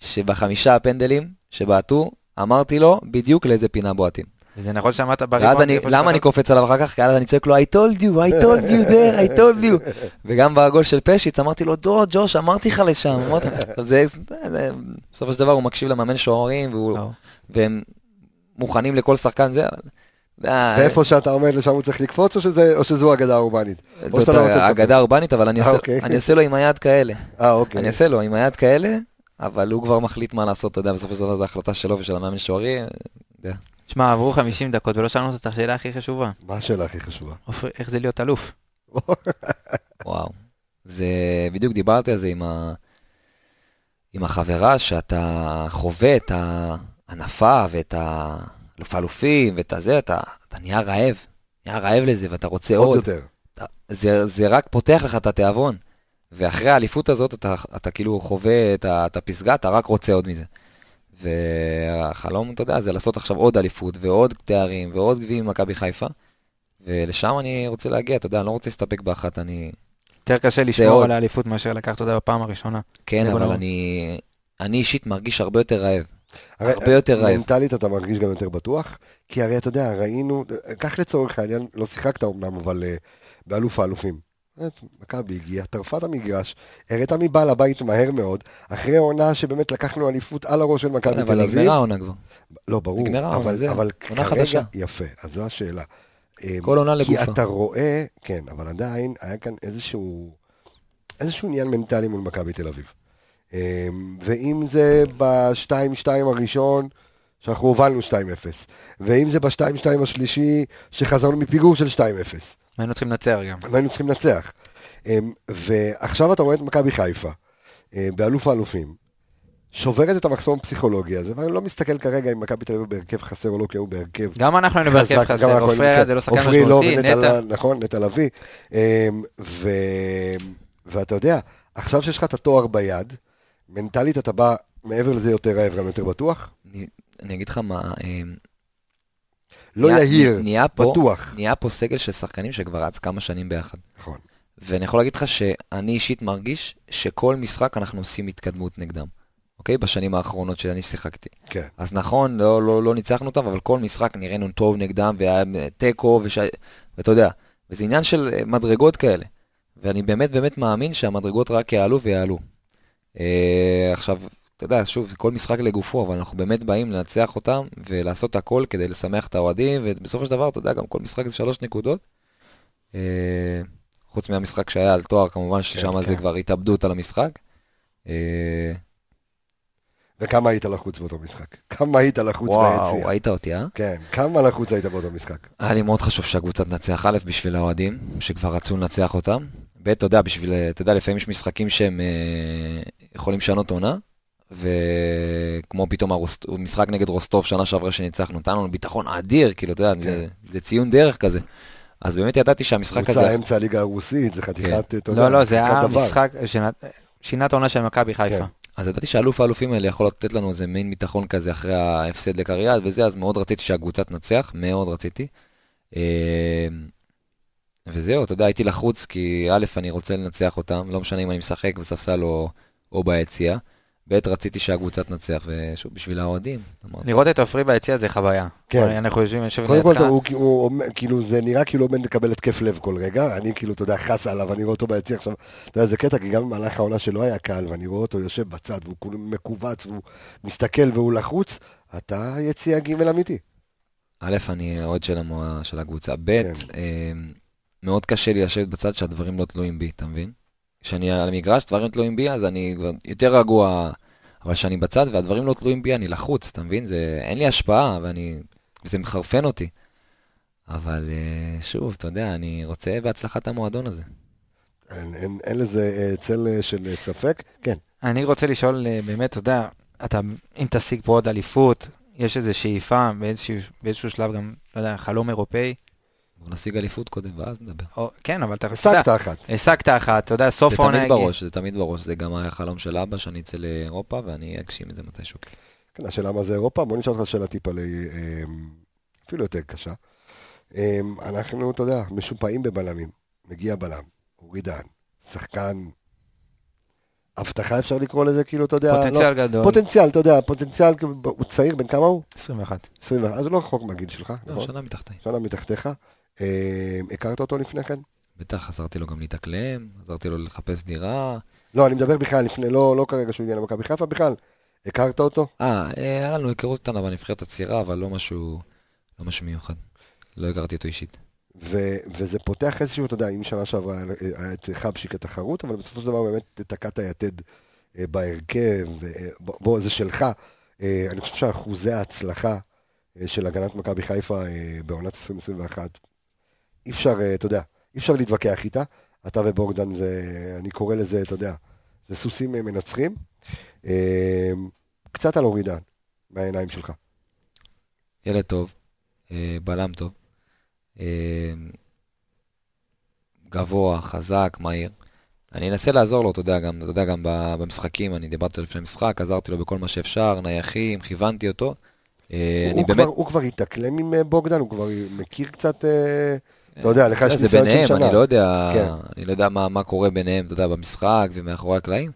שבחמישה הפנדלים שבעטו, אמרתי לו בדיוק לאיזה פינה בועטים. וזה נכון שעמדת בריבאונד. ואז אני, למה אני קופץ עליו אחר כך? כי אז אני צועק לו, I told you, I told you there, I told you. וגם בגול של פשיץ אמרתי לו, דו, ג'וש, אמרתי לך לשם. בסופו של דבר הוא מקשיב למאמן שוערים, לא. והם מוכנים לכל שחקן זה, אבל... אה, ואיפה שאתה עומד לשם הוא צריך לקפוץ, או, שזה, או שזו אגדה אורבנית? או זאת לא? אגדה אורבנית, אבל אני אה, אעשה- אוקיי. אני אעשה לו עם היד כאלה. אה, אוקיי. אני אעשה לו עם היד כאלה, אבל הוא כבר מחליט מה לעשות, אתה יודע, בסופו של דבר זו החלטה שלו ושל המאמן שוערי. שמע, עברו 50 דקות ולא שאלנו את השאלה הכי חשובה. מה השאלה הכי חשובה? איך זה להיות אלוף? וואו. זה, בדיוק דיברתי על זה עם, ה, עם החברה, שאתה חווה את הענפה ואת האלוף האלופים ואת הזה, אתה, אתה נהיה רעב. נהיה רעב לזה ואתה רוצה עוד. עוד יותר. אתה- זה, זה רק פותח לך את התיאבון. ואחרי האליפות הזאת, אתה, אתה כאילו חווה את, את הפסגה, אתה רק רוצה עוד מזה. והחלום, אתה יודע, זה לעשות עכשיו עוד אליפות ועוד תארים ועוד גביעים במכבי חיפה. ולשם אני רוצה להגיע, אתה יודע, אני לא רוצה להסתפק באחת, אני... יותר קשה לשמור עוד. על האליפות מאשר לקחת אותה בפעם הראשונה. כן, זה אבל. אני... אני אישית מרגיש הרבה יותר רעב. הרי, הרבה יותר רעב. מנטלית אתה מרגיש גם יותר בטוח, כי הרי אתה יודע, ראינו, קח לצורך העניין, לא שיחקת אמנם, אבל אה, באלוף האלופים. באמת, מכבי הגיע, טרפה את המגרש, הראת מבעל הבית מהר מאוד, אחרי עונה שבאמת לקחנו אליפות על הראש של מכבי אבל תל אביב. נגמרה העונה כבר. לא, ברור, נגמרה העונה, אבל, זהו. אבל עונה כרגע, חדשה. יפה, אז זו השאלה. אה, כל עונה כי לגופה. אתה רואה, כן, אבל עדיין היה כאן איזשהו, איזשהו עניין מנטלי מול מכבי תל אביב. אה, ואם זה ב-2-2 הראשון, שאנחנו הובלנו 2-0, ואם זה ב-2-2 השלישי, שחזרנו מפיגור של 2-0, היינו צריכים לנצח גם. והיינו צריכים לנצח. אה, ועכשיו אתה רואה את מכבי חיפה, אה, באלוף האלופים, שוברת את המחסום הפסיכולוגי הזה, ואני לא מסתכל כרגע אם מכבי תל אביב בהרכב חסר או לא, כי הוא בהרכב גם אנחנו היינו בהרכב חסר, עופרי היינו- זה לא שחקן לא משמעותי, ונטע נטע. ל- נכון, נטע לביא. אמ, ו- ואתה יודע, עכשיו שיש לך את התואר ביד, מנטלית אתה בא מעבר לזה יותר רעב, גם יותר בטוח? אני- אני אגיד לך מה, אה, לא יהיר, נהיה פה- בטוח. נהיה פה סגל של שחקנים שכבר רץ כמה שנים ביחד. נכון. ואני יכול להגיד לך שאני אישית מרגיש שכל משחק אנחנו עושים התקדמות נגדם. אוקיי? בשנים האחרונות שאני שיחקתי. כן. אז נכון, לא, לא, לא ניצחנו אותם, אבל כל משחק נראינו טוב נגדם, והיה תיקו, וש... ואתה יודע, וזה עניין של אה, מדרגות כאלה. ואני באמת באמת מאמין שהמדרגות רק יעלו ויעלו. אה, עכשיו, אתה יודע, שוב, כל משחק לגופו, אבל אנחנו באמת באים לנצח אותם ולעשות הכל כדי לשמח את האוהדים, ובסופו של דבר, אתה יודע, גם כל משחק זה שלוש נקודות. אה, חוץ מהמשחק שהיה על תואר, כמובן ששם כן. זה כבר התאבדות על המשחק. אה, וכמה היית לחוץ באותו משחק? כמה היית לחוץ וואו, ביציע? ראית אותי, אה? כן, כמה לחוץ היית באותו משחק? היה לי מאוד חשוב שהקבוצה תנצח א' בשביל האוהדים, שכבר רצו לנצח אותם. ב', אתה יודע, בשביל, אתה יודע, לפעמים יש משחקים שהם יכולים לשנות עונה, וכמו פתאום הרוסט, משחק נגד רוסטוב שנה שעברה שניצחנו, נתן לנו ביטחון אדיר, כאילו, אתה יודע, זה, זה ציון דרך כזה. אז באמת ידעתי שהמשחק קבוצה הזה... אמצע הליגה הרוסית, זה חתיכת, אתה יודע, לא, לא, זה היה. משחק שינה את העונה של מכבי חיפה. כן. אז ידעתי שהאלוף האלופים האלה יכול לתת לנו איזה מין ביטחון כזה אחרי ההפסד לקריאל וזה, אז מאוד רציתי שהקבוצה תנצח, מאוד רציתי. אה, וזהו, אתה יודע, הייתי לחוץ, כי א', אני רוצה לנצח אותם, לא משנה אם אני משחק בספסל או, או ביציע. ב', רציתי שהקבוצה תנצח, ושוב, בשביל האוהדים. לראות את עופרי ביציע זה חוויה. כן. אנחנו יושבים, יושבים קודם כל, לידך. הוא, הוא, אומר- כאילו, זה נראה כאילו הוא עומד לקבל התקף לב כל רגע, אני כאילו, אתה יודע, חס עליו, אני רואה אותו ביציע עכשיו, אתה יודע, זה קטע, כי גם במהלך העונה שלא היה קל, ואני רואה אותו יושב בצד, והוא כולו מכווץ, והוא מסתכל והוא לחוץ, אתה יציע ג' אמיתי. א', אני אוהד של. של הקבוצה. ב', כן. אה, מאוד קשה לי לשבת בצד שהדברים לא תלויים בי, אתה מבין? כשאני על המגרש, דברים תלויים בי, אז אני יותר רגוע, אבל כשאני בצד והדברים לא תלויים בי, אני לחוץ, אתה מבין? זה, אין לי השפעה, ואני, וזה מחרפן אותי. אבל אה, שוב, אתה יודע, אני רוצה בהצלחת המועדון הזה. אין, אין, אין לזה אה, צל אה, של ספק. כן, אני רוצה לשאול, באמת, אתה יודע, אתה, אם תשיג פה עוד אליפות, יש איזו שאיפה, באיזשהו, באיזשהו שלב גם, לא יודע, חלום אירופאי, נשיג אליפות קודם, ואז נדבר. או, כן, אבל אתה השגת אחת. השגת אחת, אתה יודע, סוף זה העונה תמיד הגיע. בראש, זה תמיד בראש, זה גם היה חלום של אבא, שאני אצא לאירופה, ואני אגשים את זה מתישהו. כן, השאלה מה זה אירופה, בוא נשאל אותך שאלה טיפה, ל- אה, אפילו יותר קשה. אה, אנחנו, אתה יודע, משופעים בבלמים. מגיע בלם, אורי דהן, שחקן, הבטחה אפשר לקרוא לזה, כאילו, אתה יודע, פוטנציאל לא, גדול. פוטנציאל, אתה יודע, פוטנציאל, הוא צעיר, בן כמה הוא? 21. 21, אז הוא לא רחוק מהגיל שלך, לא, נכון? שנה מתחתיי. שנה מתחתיך. אה, הכרת אותו לפני כן? בטח עזרתי לו גם להתאקלם, עזרתי לו לחפש דירה. לא, אני מדבר בכלל לפני, לא, לא כרגע שהוא הגיע למכבי חיפה, בכלל. הכרת אותו? אה, אה, היה לנו היכרות קטנה בנבחרת הצעירה, אבל לא משהו, לא משהו מיוחד. לא הכרתי אותו אישית. ו- וזה פותח איזשהו, אתה יודע, אם שנה שעברה היה את חבשי כתחרות, אבל בסופו של דבר באמת תקעת יתד אה, בהרכב, ובוא, בוא, זה שלך. אה, אני חושב שאחוזי ההצלחה אה, של הגנת מכבי חיפה אה, בעונת 2021. אי אפשר, אה, אתה יודע, אי אפשר להתווכח איתה. אתה ובוגדן זה, אני קורא לזה, אתה יודע, זה סוסים אה, מנצחים. אה, קצת על אורידן, מהעיניים שלך. ילד טוב, בלם טוב, גבוה, חזק, מהיר. אני אנסה לעזור לו, אתה יודע, גם, אתה יודע, גם במשחקים, אני דיברתי לפני משחק, עזרתי לו בכל מה שאפשר, נייחים, כיוונתי אותו. אני הוא, באמת... כבר, הוא כבר התאקלם עם בוגדן, הוא כבר מכיר קצת, אתה יודע, לך יש זה ניסיון של שנה. אני לא יודע, כן. אני לא יודע מה, מה קורה ביניהם, אתה יודע, במשחק ומאחורי הקלעים.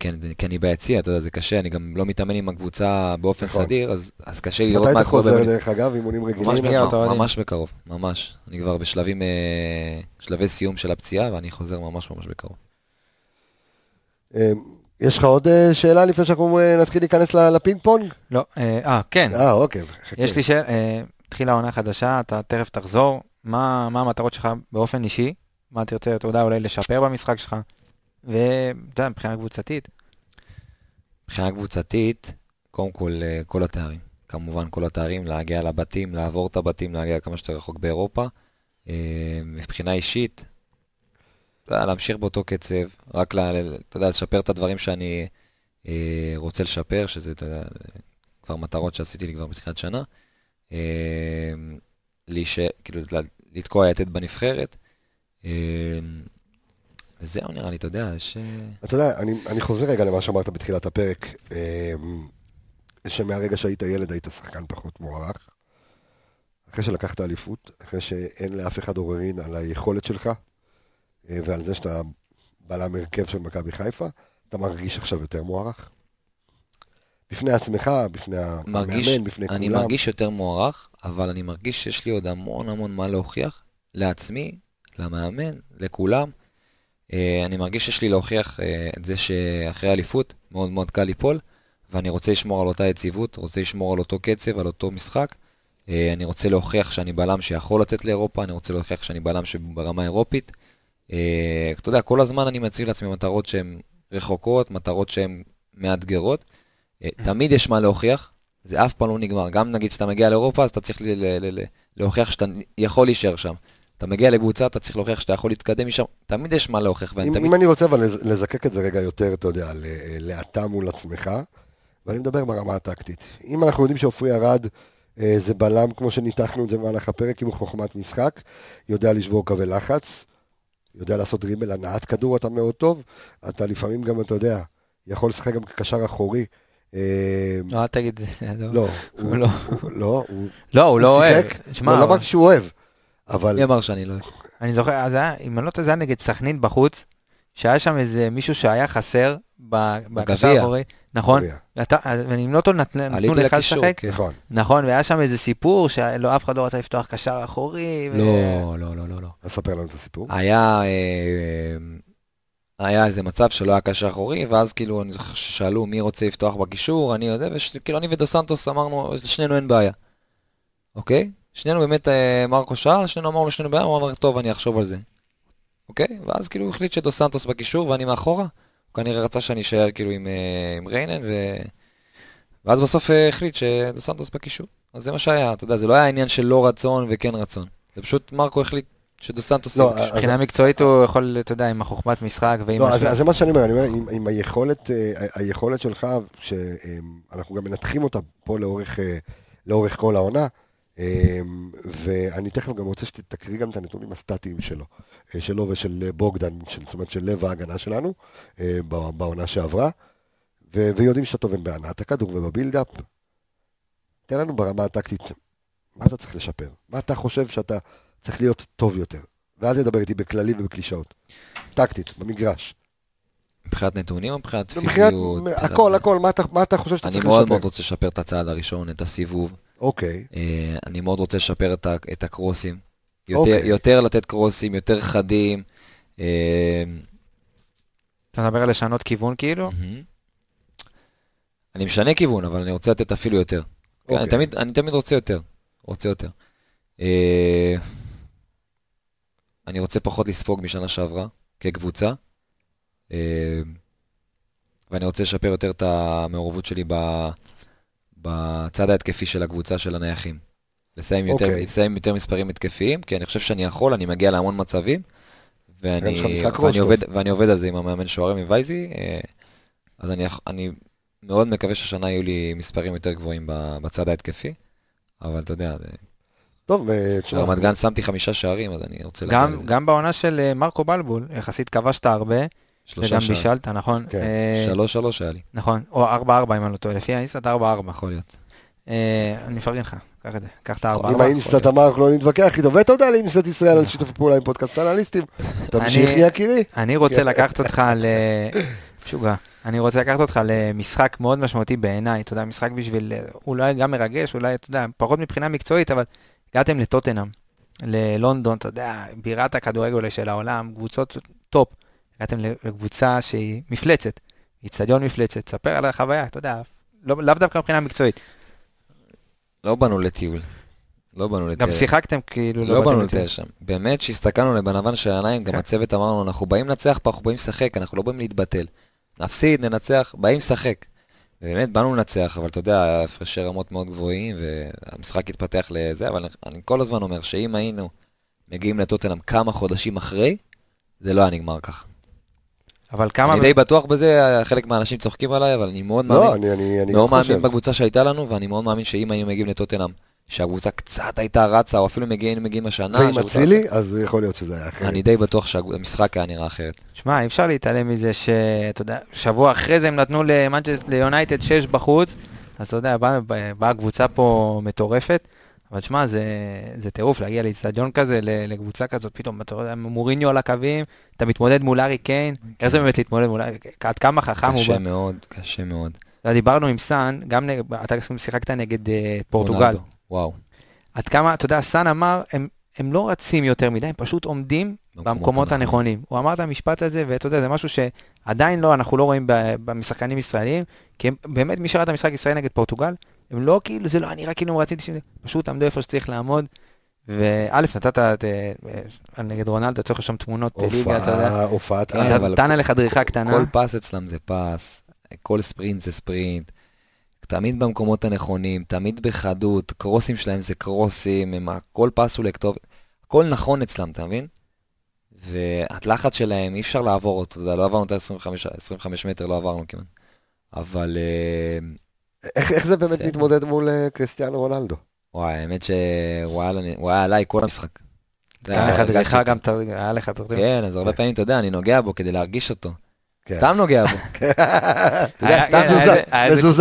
כי אני, כי אני ביציע, אתה יודע, זה קשה, אני גם לא מתאמן עם הקבוצה באופן נכון. סדיר, אז, אז קשה לי לראות מתי מה אתה קורה חוזר, באמת. דרך אגב, אימונים רגילים? ממש, אוהדים. ממש בקרוב, ממש. אני כבר בשלבים, אה, שלבי סיום של הפציעה, ואני חוזר ממש ממש בקרוב. אה, יש לך עוד אה, שאלה לפני שאנחנו נתחיל להיכנס לפינג פונג? לא, אה, כן. אה, אוקיי. יש לי שאלה, התחילה עונה חדשה, אתה תכף תחזור, מה מה המטרות שלך באופן אישי? מה תרצה, אתה יודע, אולי לשפר במשחק שלך? ואתה יודע, מבחינה קבוצתית, מבחינה קבוצתית, קודם כל, אה, כל התארים. כמובן, כל התארים, להגיע לבתים, לעבור את הבתים, להגיע כמה שיותר רחוק באירופה. אה, מבחינה אישית, להמשיך באותו קצב, רק, ל- ל- אתה יודע, לשפר את הדברים שאני אה, רוצה לשפר, שזה, אתה יודע, כבר מטרות שעשיתי לי כבר בתחילת שנה. להיש... כאילו, לתקוע יתד בנבחרת. אה, וזהו, נראה לי, אתה יודע. אה, אתה יודע, אני, אני חוזר רגע למה שאמרת בתחילת הפרק, אה, שמהרגע שהיית ילד היית שחקן פחות מוערך. אחרי שלקחת אליפות, אחרי שאין לאף אחד עוררין על היכולת שלך, אה, ועל זה שאתה בלם הרכב של מכבי חיפה, אתה מרגיש עכשיו יותר מוערך? בפני עצמך, בפני מרגיש, המאמן, בפני אני כולם. מרגיש יותר מוערך, אבל אני מרגיש שיש לי עוד המון המון מה להוכיח לעצמי, למאמן, לכולם. אה, אני מרגיש שיש לי להוכיח אה, את זה שאחרי אליפות מאוד מאוד קל ליפול, ואני רוצה לשמור על אותה יציבות, רוצה לשמור על אותו קצב, על אותו משחק. אה, אני רוצה להוכיח שאני בלם שיכול לצאת לאירופה, אני רוצה להוכיח שאני בלם שברמה אירופית. אתה יודע, כל הזמן אני מציב לעצמי מטרות שהן רחוקות, מטרות שהן מאתגרות. אה, תמיד יש מה להוכיח, זה אף פעם לא נגמר. גם נגיד שאתה מגיע לאירופה, אז אתה צריך להוכיח שאתה יכול להישאר שם. אתה מגיע לקבוצה, אתה צריך להוכיח שאתה יכול להתקדם משם. תמיד יש מה להוכיח, אם, תמיד... אם אני רוצה אבל לז- לזקק את זה רגע יותר, אתה יודע, ל- לאטה מול עצמך, ואני מדבר ברמה הטקטית. אם אנחנו יודעים שעופרי ארד אה, זה בלם, כמו שניתחנו את זה במהלך הפרק, עם חוכמת משחק, יודע לשבור קווי לחץ, יודע לעשות דריבל, הנעת כדור אתה מאוד טוב, אתה לפעמים גם, אתה יודע, יכול לשחק גם כקשר אחורי. אה, לא, אל תגיד, לא. לא, הוא לא. לא, הוא לא, הוא לא אוהב. לא, לא אמרתי שהוא אוהב, אבל מי אמר שאני לא אוהב? אני זוכר, אז היה, אם אני לא טועה, זה היה נגד סכנין בחוץ, שהיה שם איזה מישהו שהיה חסר בקשר בגביע. האחורי, נכון? ואני לא טועה, נת- נתנו לך לשחק, כן. נכון. נכון, והיה שם איזה סיפור שאף אחד לא רצה לפתוח קשר אחורי. ו- לא, לא, לא, לא, לא. אז ספר לנו את הסיפור. היה, אה, היה איזה מצב שלא היה קשר אחורי, ואז כאילו, אני זוכר ששאלו מי רוצה לפתוח בקישור, אני יודע, וכאילו אני ודו סנטוס אמרנו, לשנינו אין בעיה. אוקיי? שנינו באמת, אה, מרקו שאל, שנינו אמרנו לשנינו בעיה, הוא אמר, טוב, אני אחשוב על זה. אוקיי? ואז כאילו הוא החליט שדו סנטוס בקישור ואני מאחורה. הוא כנראה רצה שאני אשאר כאילו עם, אה, עם ריינן, ו... ואז בסוף אה, החליט שדו סנטוס בקישור. אז זה מה שהיה, אתה יודע, זה לא היה עניין של לא רצון וכן רצון. זה פשוט מרקו החליט שדו סנטוס לא, בקישור. אז- מבחינה מקצועית הוא יכול, אתה יודע, עם החוכמת משחק ועם... לא, אז, אז זה מה שאני אומר, אני אומר, עם, עם היכולת, אה, ה- היכולת שלך, שאנחנו גם מנתחים אותה פה לאורך, אה, לאורך כל העונה, אה, ואני תכף גם רוצה שתקריא גם את הנתונים הסטטיים שלו, אה, שלו ושל אה, בוגדן, של, זאת אומרת של לב ההגנה שלנו, אה, ב- בעונה שעברה, ו, ויודעים שאתה טוב בהנעת הכדור ובבילדאפ. תן לנו ברמה הטקטית, מה אתה צריך לשפר? מה אתה חושב שאתה צריך להיות טוב יותר? ואל תדבר איתי בכללי ובקלישאות. טקטית, במגרש. מבחינת נתונים או מבחינת מבחינת, פיזיות? הכל, הכל, מה אתה, מה אתה חושב שאתה אני צריך מאוד לשפר? מאוד רוצה לשפר את הצעד הראשון, את הסיבוב. אוקיי, אה, אני מאוד רוצה לשפר את, את הקרוסים. יותר, אוקיי. יותר לתת קרוסים, יותר חדים. אה, אתה מדבר על לשנות כיוון כאילו? אני משנה כיוון, אבל אני רוצה לתת אפילו יותר. אוקיי. אני, תמיד, אני תמיד רוצה יותר. רוצה יותר. אני רוצה פחות לספוג משנה שעברה, כקבוצה. אה, ואני רוצה לשפר יותר את המעורבות שלי בצד ההתקפי של הקבוצה של הנייחים. לסיים יותר, אוקיי. לסיים יותר מספרים התקפיים, כי אני חושב שאני יכול, אני מגיע להמון מצבים, ואני, ואני. עובד, ואני עובד על זה עם המאמן שוערים עם וייזי, אה, אז אני, אני מאוד מקווה שהשנה יהיו לי מספרים יותר גבוהים בצד ההתקפי, אבל אתה יודע, טוב, אה, תשמע, ברמת גן שמתי חמישה שערים, אז אני רוצה להגיע גם, לזה. גם בעונה של אה, מרקו בלבול, יחסית כבשת הרבה, שלושה וגם. בישלת, נכון? כן, אה, שלוש שלוש היה לי, נכון, או ארבע ארבע אם אני לא טועה, לפי האינסטט ארבע ארבע. יכול להיות. אני מפרגן לך, קח את זה, קח את הארבע אם ארבע. האינסטנט אמר, אנחנו לא נתווכח איתו, ותודה לאינסטט ישראל על שיתוף הפעולה עם פודקאסט אנליסטים. תמשיך יקירי. אני רוצה לקחת אותך ל... משוגע. אני רוצה לקחת אותך למשחק מאוד משמעותי בעיניי, אתה יודע, משחק בשביל, אולי גם מרגש, אולי, אתה יודע, פחות מבחינה מקצועית, אבל הגעתם לטוטנאם, ללונדון, אתה יודע, בירת הכדורגל של העולם, קבוצות טופ. הגעתם לקבוצה שהיא מפלצת, איצטדיון מפלצת, ספר על החוויה, אתה יודע, לא, לאו דווקא מבחינה מקצועית. לא באנו לטיול. לא באנו לטיול. גם שיחקתם כאילו, לא באנו באתם לטייל שם. באמת שהסתכלנו לבנבן של העיניים, כן. גם הצוות אמרנו, אנחנו באים לנצח פה, אנחנו באים לשחק, אנחנו לא באים להתבטל. נפסיד, ננצח, באים לשחק. באמת, באנו לנצח, אבל אתה יודע, הפרשי רמות מאוד גבוהים, והמשחק התפתח לזה, אבל אני- אני כל הזמן אומר שאם היינו מגיעים לטוטנאם כמה חודשים אחרי, זה לא היה נגמר ככה. אבל כמה... אני די בטוח בזה, חלק מהאנשים צוחקים עליי, אבל אני מאוד מאמין. לא, אני- אני אני מאוד חושב. מאמין בקבוצה שהייתה לנו, ואני מאוד מאמין שאם היינו מגיעים לטוטנאם, שהקבוצה קצת הייתה רצה, או אפילו מגיעים מגיעים השנה, ועם אצילי, אז יכול להיות שזה היה אחרת. אני די בטוח שהמשחק היה נראה אחרת. שמע, אי אפשר להתעלם מזה שאתה יודע, שבוע אחרי זה הם נתנו למנצ'סט- ליונייטד 6 בחוץ, אז אתה יודע, באה באה קבוצה פה מטורפת, אבל שמע, זה, זה טירוף להגיע לאיצטדיון כזה, ל- לקבוצה כזאת, פתאום, אתה יודע, מוריניו על הקווים, אתה מתמודד מול ארי קיין, איך זה באמת להתמודד מול ארי קיין? עד כמה חכם הוא קשה בא? מאוד, קשה מאוד. דיברנו עם סאן, גם אתה שיחקת נגד אה, פורטוגל. וואו. עד כמה, אתה יודע, סאן אמר, הם, הם לא רצים יותר מדי, הם פשוט עומדים במקומות הנכונים. הוא אמר את המשפט הזה, ואתה יודע, זה משהו שעדיין לא, אנחנו לא רואים במשחקנים ישראלים, כי הם, באמת, מי שראה את המשחק ישראל נגד פורטוגל, הם לא כאילו, זה לא נראה כאילו הם רצים 90, פשוט עמדו איפה שצריך לעמוד. וא', נתת את, אה, אה, נגד רונלדו, צריך שם תמונות אה, ליגה, אתה יודע. הופעת על. נתן עליך דריכה קטנה. כל פס אצלם זה פס, כל ספרינט זה ספרינט. תמיד במקומות הנכונים, תמיד בחדות, קרוסים שלהם זה קרוסים, הם, כל פס הוא לכתוב, הכל נכון אצלם, אתה מבין? והלחץ שלהם, אי אפשר לעבור אותו, אתה יודע, לא עברנו את ה-25 25 מטר, לא עברנו כמעט. אבל אה, איך איך זה באמת בסדר. מתמודד מול אה, קריסטיאנו רונלדו? וואי, האמת שהוא היה, היה עליי כל המשחק. נתן לך דריכה. גם היה לך תרתי. כן, אז הרבה פעמים, אתה יודע, אני נוגע בו כדי להרגיש אותו. כן. סתם נוגע בו. מזוזה,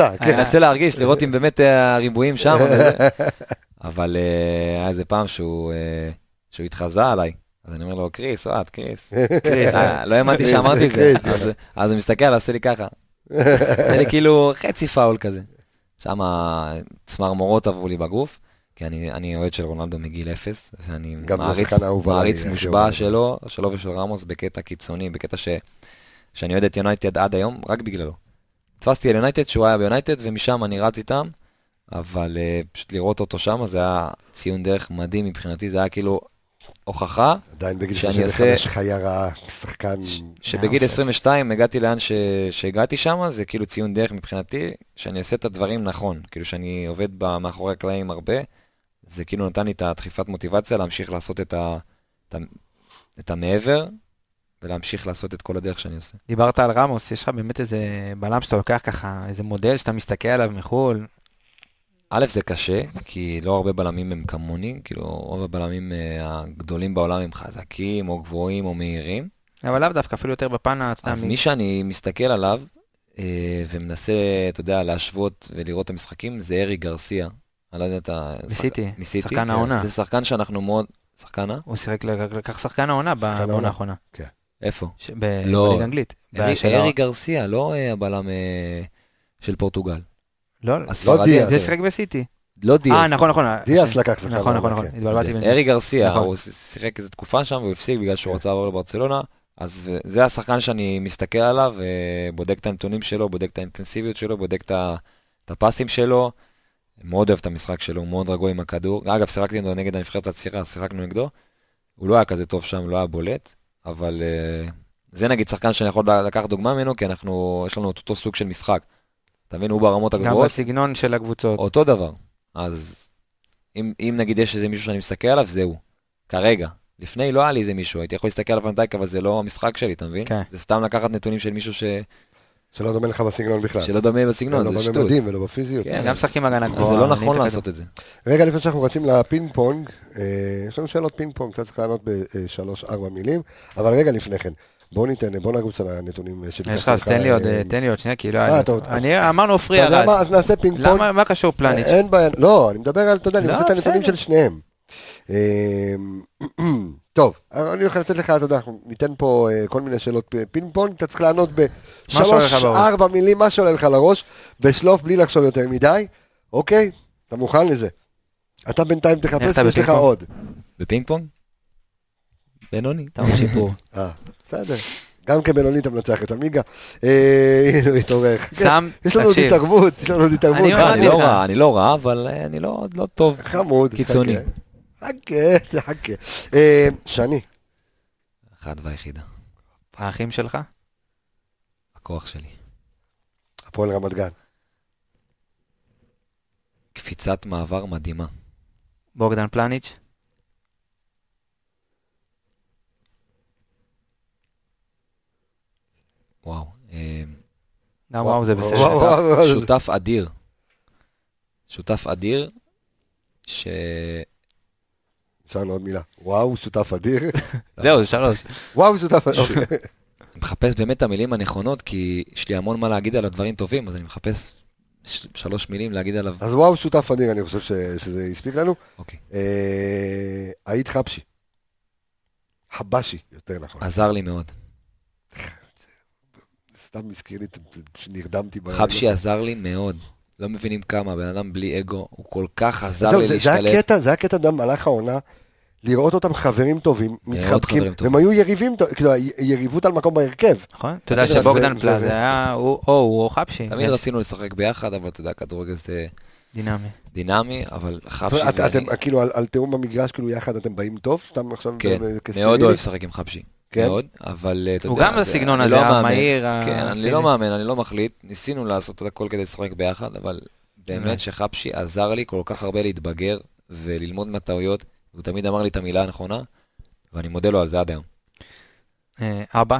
היה- כן. מנסה להרגיש, לראות אם באמת הריבועים שם. אבל אה, היה איזה פעם שהוא אה, שהוא התחזה עליי. אז אני אומר לו, קריס, אוהד, קריס. קריס, אה, לא האמנתי שאמרתי את זה. אז- הוא מסתכל, עושה לי ככה. זה לי כאילו חצי פאול כזה. שם צמרמורות עברו לי בגוף. כי אני, אני אוהד של רונלדו מגיל אפס, ואני מעריץ, מושבע. שלו, שלו ושל רמוס בקטע קיצוני, בקטע ש, שאני אוהד את יונייטד עד היום, רק בגללו. תפסתי על יונייטד שהוא היה ביונייטד, ומשם אני רץ איתם, אבל uh, פשוט לראות אותו שם זה היה ציון דרך מדהים מבחינתי, זה היה כאילו הוכחה עדיין בגיל שאני 35 חיה רעה, שחקן... שבגיל 22 הגעתי לאן ש... שהגעתי שם, זה כאילו ציון דרך מבחינתי, שאני עושה את הדברים נכון. כאילו שאני עובד מאחורי הקלעים הרבה, זה כאילו נתן לי את הדחיפת מוטיבציה להמשיך לעשות את, ה... את, ה... את המעבר, ולהמשיך לעשות את כל הדרך שאני עושה. דיברת על רמוס, יש לך באמת איזה בלם שאתה לוקח ככה, איזה מודל שאתה מסתכל עליו מחו"ל, א', זה קשה, כי לא הרבה בלמים הם כמוני, כאילו רוב הבלמים אה, הגדולים בעולם הם חזקים, או גבוהים, או מהירים. אבל לאו דווקא, אפילו יותר בפן ה... אז מ- מי שאני מסתכל עליו, אה, ומנסה, אתה יודע, להשוות ולראות את המשחקים, זה ארי גרסיה. אני לא יודע את ה... מסיטי, מסיטי. שחקן כן. העונה. זה שחקן שאנחנו מאוד... שחקן, אה? הוא שיחק, לק- לקח שחקן העונה. בעונה האחרונה, איפה? ש- ב- לא. בליגה האנגלית. ארי- של ארי גרסיה, לא אה, הבלם אה, של פורטוגל. לא, הספרדי דיאז. הזה. זה שיחק בסיטי. לא דיאז. אה, נכון, נכון. דיאס לקח שחקן נכון, נכון, נכון, כן. התבלבלתי בין... ארי גרסיה, נכון. הוא שיחק איזה תקופה שם והוא הפסיק בגלל שהוא. רצה לעבור לברצלונה. אז זה השחקן שאני מסתכל עליו, אה, בודק את הנתונים שלו, בודק את האינטנסיביות שלו, בודק את ה- את הפסים שלו. מאוד אוהב את המשחק שלו, הוא מאוד רגוע עם הכדור. אגב, שיחקתי נגד הנבחרת הצעירה, שיחקנו נגדו. הוא לא היה כזה טוב שם, לא היה בולט, אבל אה, זה נגיד שחקן שאני יכול לקחת דוגמה ממנו, כי אנחנו, יש לנו את אותו סוג של משחק. אתה מבין, הוא ברמות גם הגבוהות, בסגנון של הקבוצות. אותו דבר. אז אם, אם נגיד יש איזה מישהו שאני מסתכל עליו, זה הוא. כרגע. לפני לא היה לי איזה מישהו, הייתי יכול להסתכל על ונדייק, אבל זה לא המשחק שלי, אתה מבין? כן. זה סתם לקחת נתונים של מישהו ש... שלא דומה לך בסגנון בכלל. שלא דומה בסגנון, לא זה שטות. בממדים ולא בפיזיות. כן. גם משחקים הגנה גבוהה. זה לא נכון. לעשות את זה. רגע לפני שאנחנו רצים לפינג פונג, אה, יש לנו שאלות פינג פונג, אתה צריך לענות בשלוש-ארבע מילים, אבל רגע לפני כן, בואו ניתן, בואו נרוץ על הנתונים אה, שביקשתי יש לך, אז תן לי עוד, אה, תן לי עוד שנייה, כי לא היה אה. אני, אמרנו עופרי אתה יודע ירד. מה, אז נעשה פינג פונג. למה, מה קשור פלניץ'? אין בעיה, לא, אני מדבר על, אתה יודע, אני לא, רוצה את הנתונים. של שניהם. אה, טוב, אני הולך לתת לך, אתה יודע, אנחנו ניתן פה אה, כל מיני שאלות פינג פונג, אתה צריך לענות שעולה לך בשלוש, בראש. ארבע מילים, מה שעולה לך לראש, בשלוף, בלי לחשוב יותר מדי, אוקיי? אתה מוכן לזה? אתה בינתיים תחפש, יש לך? עוד. בפינג פונג? בינוני. אתה אומר שיפור. אה, בסדר. גם כבינוני אתה מנצח את עמיגה. אה, הנה הוא התעורר. שם, יש לנו עוד תקשיב. התערבות, יש לנו עוד התערבות. אני לא, אמרתי אני לא. רע, אני לא רע, אבל אה, אני לא לא טוב. חמוד. קיצוני. חכה, חכה. אה, שני, אחת והיחידה. האחים שלך? הכוח שלי. הפועל רמת גן. קפיצת מעבר מדהימה. בוגדן פלניץ'? וואו. אה, גם וואו זה בסדר. שותף אדיר. שותף אדיר, ש... יש לנו עוד מילה. וואו, שותף אדיר. זהו, זה שלוש. וואו, שותף אדיר. אני מחפש באמת את המילים הנכונות, כי יש לי המון מה להגיד על הדברים טובים, אז אני מחפש שלוש מילים להגיד עליו. אז וואו, שותף אדיר, אני חושב שזה הספיק לנו. אוקיי. אה, היית חבשי. חבשי, יותר נכון. עזר לי מאוד. סתם הזכיר לי. ב- חבשי עזר לי מאוד. לא מבינים כמה, בן אדם בלי אגו, הוא כל כך עזר לי זה- זה. הקטע, זה הקטע גם במהלך העונה, לראות אותם חברים טובים, מתחבקים. והם היו יריבים, כאילו, יריבות על מקום בהרכב. נכון? אתה יודע שבוגדן זה- היה, או הוא או חבשי. תמיד זה רצינו לשחק ביחד, אבל אתה יודע, כדורגל זה דינמי. דינמי, אבל ואני... אתם כאילו על- תיאום במגרש, כאילו יחד אתם באים טוב? סתם עכשיו כן, מאוד? אוהב לשחק עם חבשי. כן? מאוד, אבל אה, אתה הוא יודע... גם זה- בסגנון אני הזה, לא. המהיר, כן, אני הפיזי. לא מאמן, אני לא מחליט. ניסינו לעשות את הכל כדי לשחק ביחד, אבל באמת. שחבשי עזר לי כל כך הרבה להתבגר וללמוד מהטעויות. הוא תמיד אמר לי את המילה הנכונה, ואני מודה לו על זה עד היום. אה, אבא?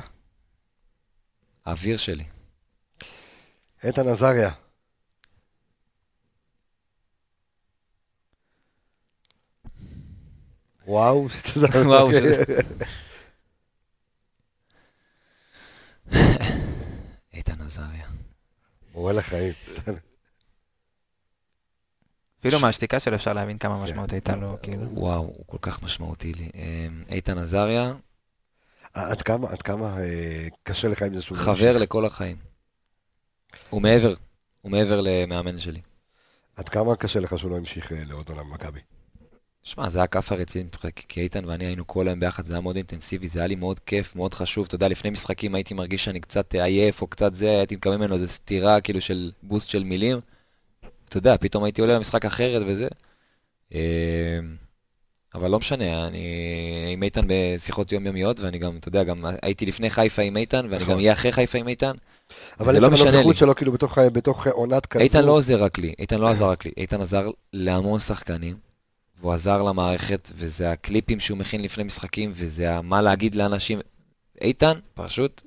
האוויר שלי. איתן עזריה. וואו, שתדע. וואו, איתן עזריה. מורה לחיים. אפילו מהשתיקה שלו אפשר להבין כמה כן. משמעות הייתה לו, כאילו. וואו, הוא כל כך משמעותי לי. אמ, איתן עזריה, עד כמה, עד כמה אה, קשה לך עם זה שהוא... חבר לכל החיים. הוא מעבר, הוא מעבר למאמן שלי. עד כמה קשה לך שהוא לא המשיך אה, לעוד עונה במכבי? שמע, זה היה כאפה רציני, מבחינת- כי איתן ואני היינו כל היום ביחד, זה היה מאוד אינטנסיבי, זה היה לי מאוד כיף, מאוד חשוב. אתה יודע, לפני משחקים הייתי מרגיש שאני קצת עייף או קצת זה, הייתי מקבל ממנו איזו סטירה, כאילו של בוסט של מילים. אתה יודע, פתאום הייתי עולה למשחק אחרת וזה. אה, אבל לא משנה, אני עם איתן בשיחות יומיומיות, ואני גם, אתה יודע, גם הייתי לפני חיפה עם איתן, ואני נכון. גם אהיה אחרי חיפה עם איתן. אבל לא עצם משנה הנוכחות לי. שלו כאילו בתוך עונת כזו... איתן לא עוזר רק לי, איתן לא עזר רק לי, איתן עזר להמון שחקנים, והוא עזר למערכת, וזה הקליפים שהוא מכין לפני משחקים, וזה מה להגיד לאנשים. איתן, פשוט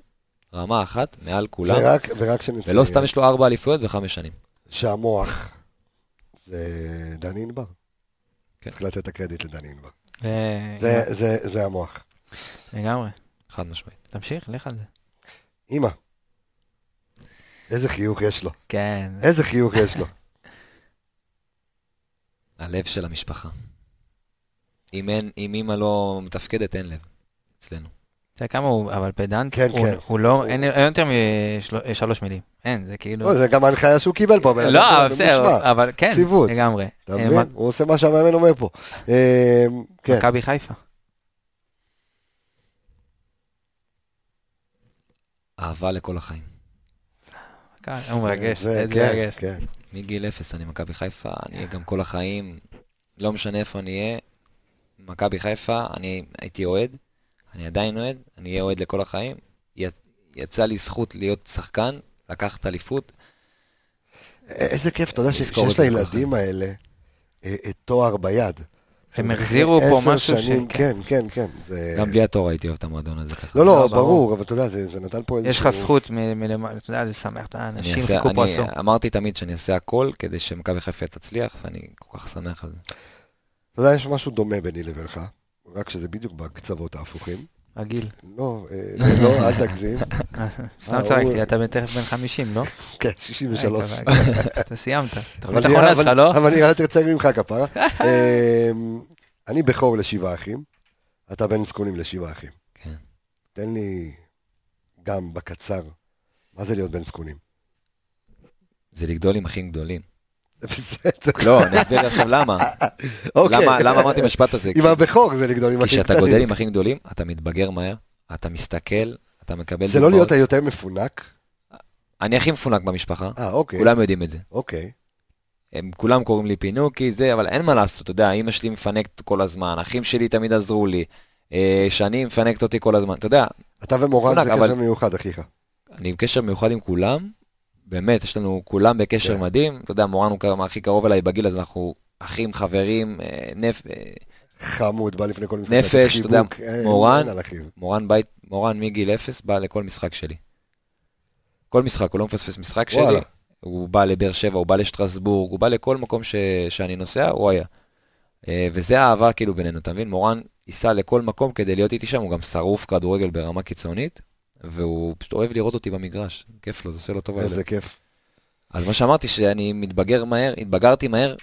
רמה אחת מעל כולם, ורק, ורק שנציין, ולא סתם יש לו ארבע אליפויות בחמש שנים. שהמוח זה דני ענבר. כן. צריך לתת את הקרדיט לדני ענבר. זה- זה, זה, זה המוח. לגמרי. חד משמעית. תמשיך, לך על זה. אמא, איזה חיוך יש לו. כן. איזה חיוך יש לו. הלב של המשפחה. אם אין, אם אימא לא מתפקדת, אין לב. אצלנו. אתה יודע כמה הוא, אבל פדנט, כן, הוא- כן. הוא לא, אין אין יותר משלוש מילים. אין, זה כאילו... לא, זה גם ההנחיה שהוא קיבל פה. אדם לא, בסדר. אבל כן, ציוות. לגמרי. אתה אה, מבין? מה- הוא עושה מה שהמאמן אומר פה. אה, כן. מכבי חיפה. אהבה לכל החיים. כן, הוא מרגש, זה- איזה כן, מרגש. מגיל אפס אני מכבי חיפה, אני אהיה גם כל החיים, לא משנה איפה אני אהיה, מכבי חיפה, אני הייתי אוהד, אני עדיין אוהד, אני אהיה אוהד לכל החיים. יצא לי זכות להיות שחקן, לקחת אליפות. איזה כיף, אתה יודע שיש לילדים האלה אה, אה, תואר ביד. הם החזירו פה משהו ש- כן. כן, כן. זה- גם בלי התור הייתי אוהב את המועדון הזה ככה. לא, לא, לא, ברור. אבל אתה יודע, זה זה נתן פה איזשהו... יש לך זכות מלמעלה, אתה יודע, זה שמח, אתה יודע, אני אנשים אעשה- חיכו פה אני עשור. אמרתי תמיד שאני אעשה הכל כדי שמכבי חיפה תצליח, ואני כל כך שמח על זה. אתה יודע, יש משהו דומה ביני לבינך, רק שזה בדיוק בקצוות ההפוכים. הגיל. לא, אה, לא, אל תגזים. סתם הוא- צחקתי, אתה תכף בן 50, לא? כן, 63. אה, כבר, אתה סיימת. תוכנית אבל האחרונה נראה- שלך, לא? אבל נראה יותר צעיר ממך כפרה. אמ, אני בכור לשבעה אחים, אתה בן זקונים לשבעה אחים. כן. תן לי גם בקצר, מה זה להיות בן זקונים? זה לגדול עם אחים גדולים. בסדר. לא, אני אסביר עכשיו למה. אוקיי. למה למה אמרתי את המשפט הזה? עם הבכור זה לגדול עם כי אחים כשאתה קטנים. גודל עם אחים גדולים, אתה מתבגר מהר, אתה מסתכל, אתה מקבל זה לא להיות היותר מפונק? אני הכי מפונק במשפחה, אה, אוקיי. כולם יודעים את זה. אוקיי. הם כולם קוראים לי פינוקי, זה, אבל אין מה לעשות, אתה יודע, אמא שלי מפנקת כל הזמן, אחים שלי תמיד עזרו לי, אה, שני מפנקת אותי כל הזמן, אתה יודע, אתה ומורן זה קשר מיוחד, אחיך. אני בקשר מיוחד עם כולם, באמת, יש לנו כולם בקשר כן. מדהים, אתה יודע, מורן הוא הכי קרוב אליי בגיל, אז אנחנו אחים, חברים, אה, נפ... אה, חמוד, בא לפני כל משחק. נפש, אתה יודע, מורן. מורן בית, מורן מגיל אפס בא לכל משחק שלי. כל משחק, הוא לא מפספס משחק שלי, וואלה. הוא בא לבאר שבע, הוא בא לשטרסבורג, הוא בא לכל מקום ש... שאני נוסע, הוא היה. אה, וזה האהבה כאילו בינינו, אתה מבין? מורן ייסע לכל מקום כדי להיות איתי שם, הוא גם שרוף כדורגל ברמה קיצונית, והוא פשוט אוהב לראות אותי במגרש, כיף לו, זה עושה לו טוב. איזה הלב. כיף. אז מה שאמרתי, שאני מתבגר מהר, התבגרתי מהר,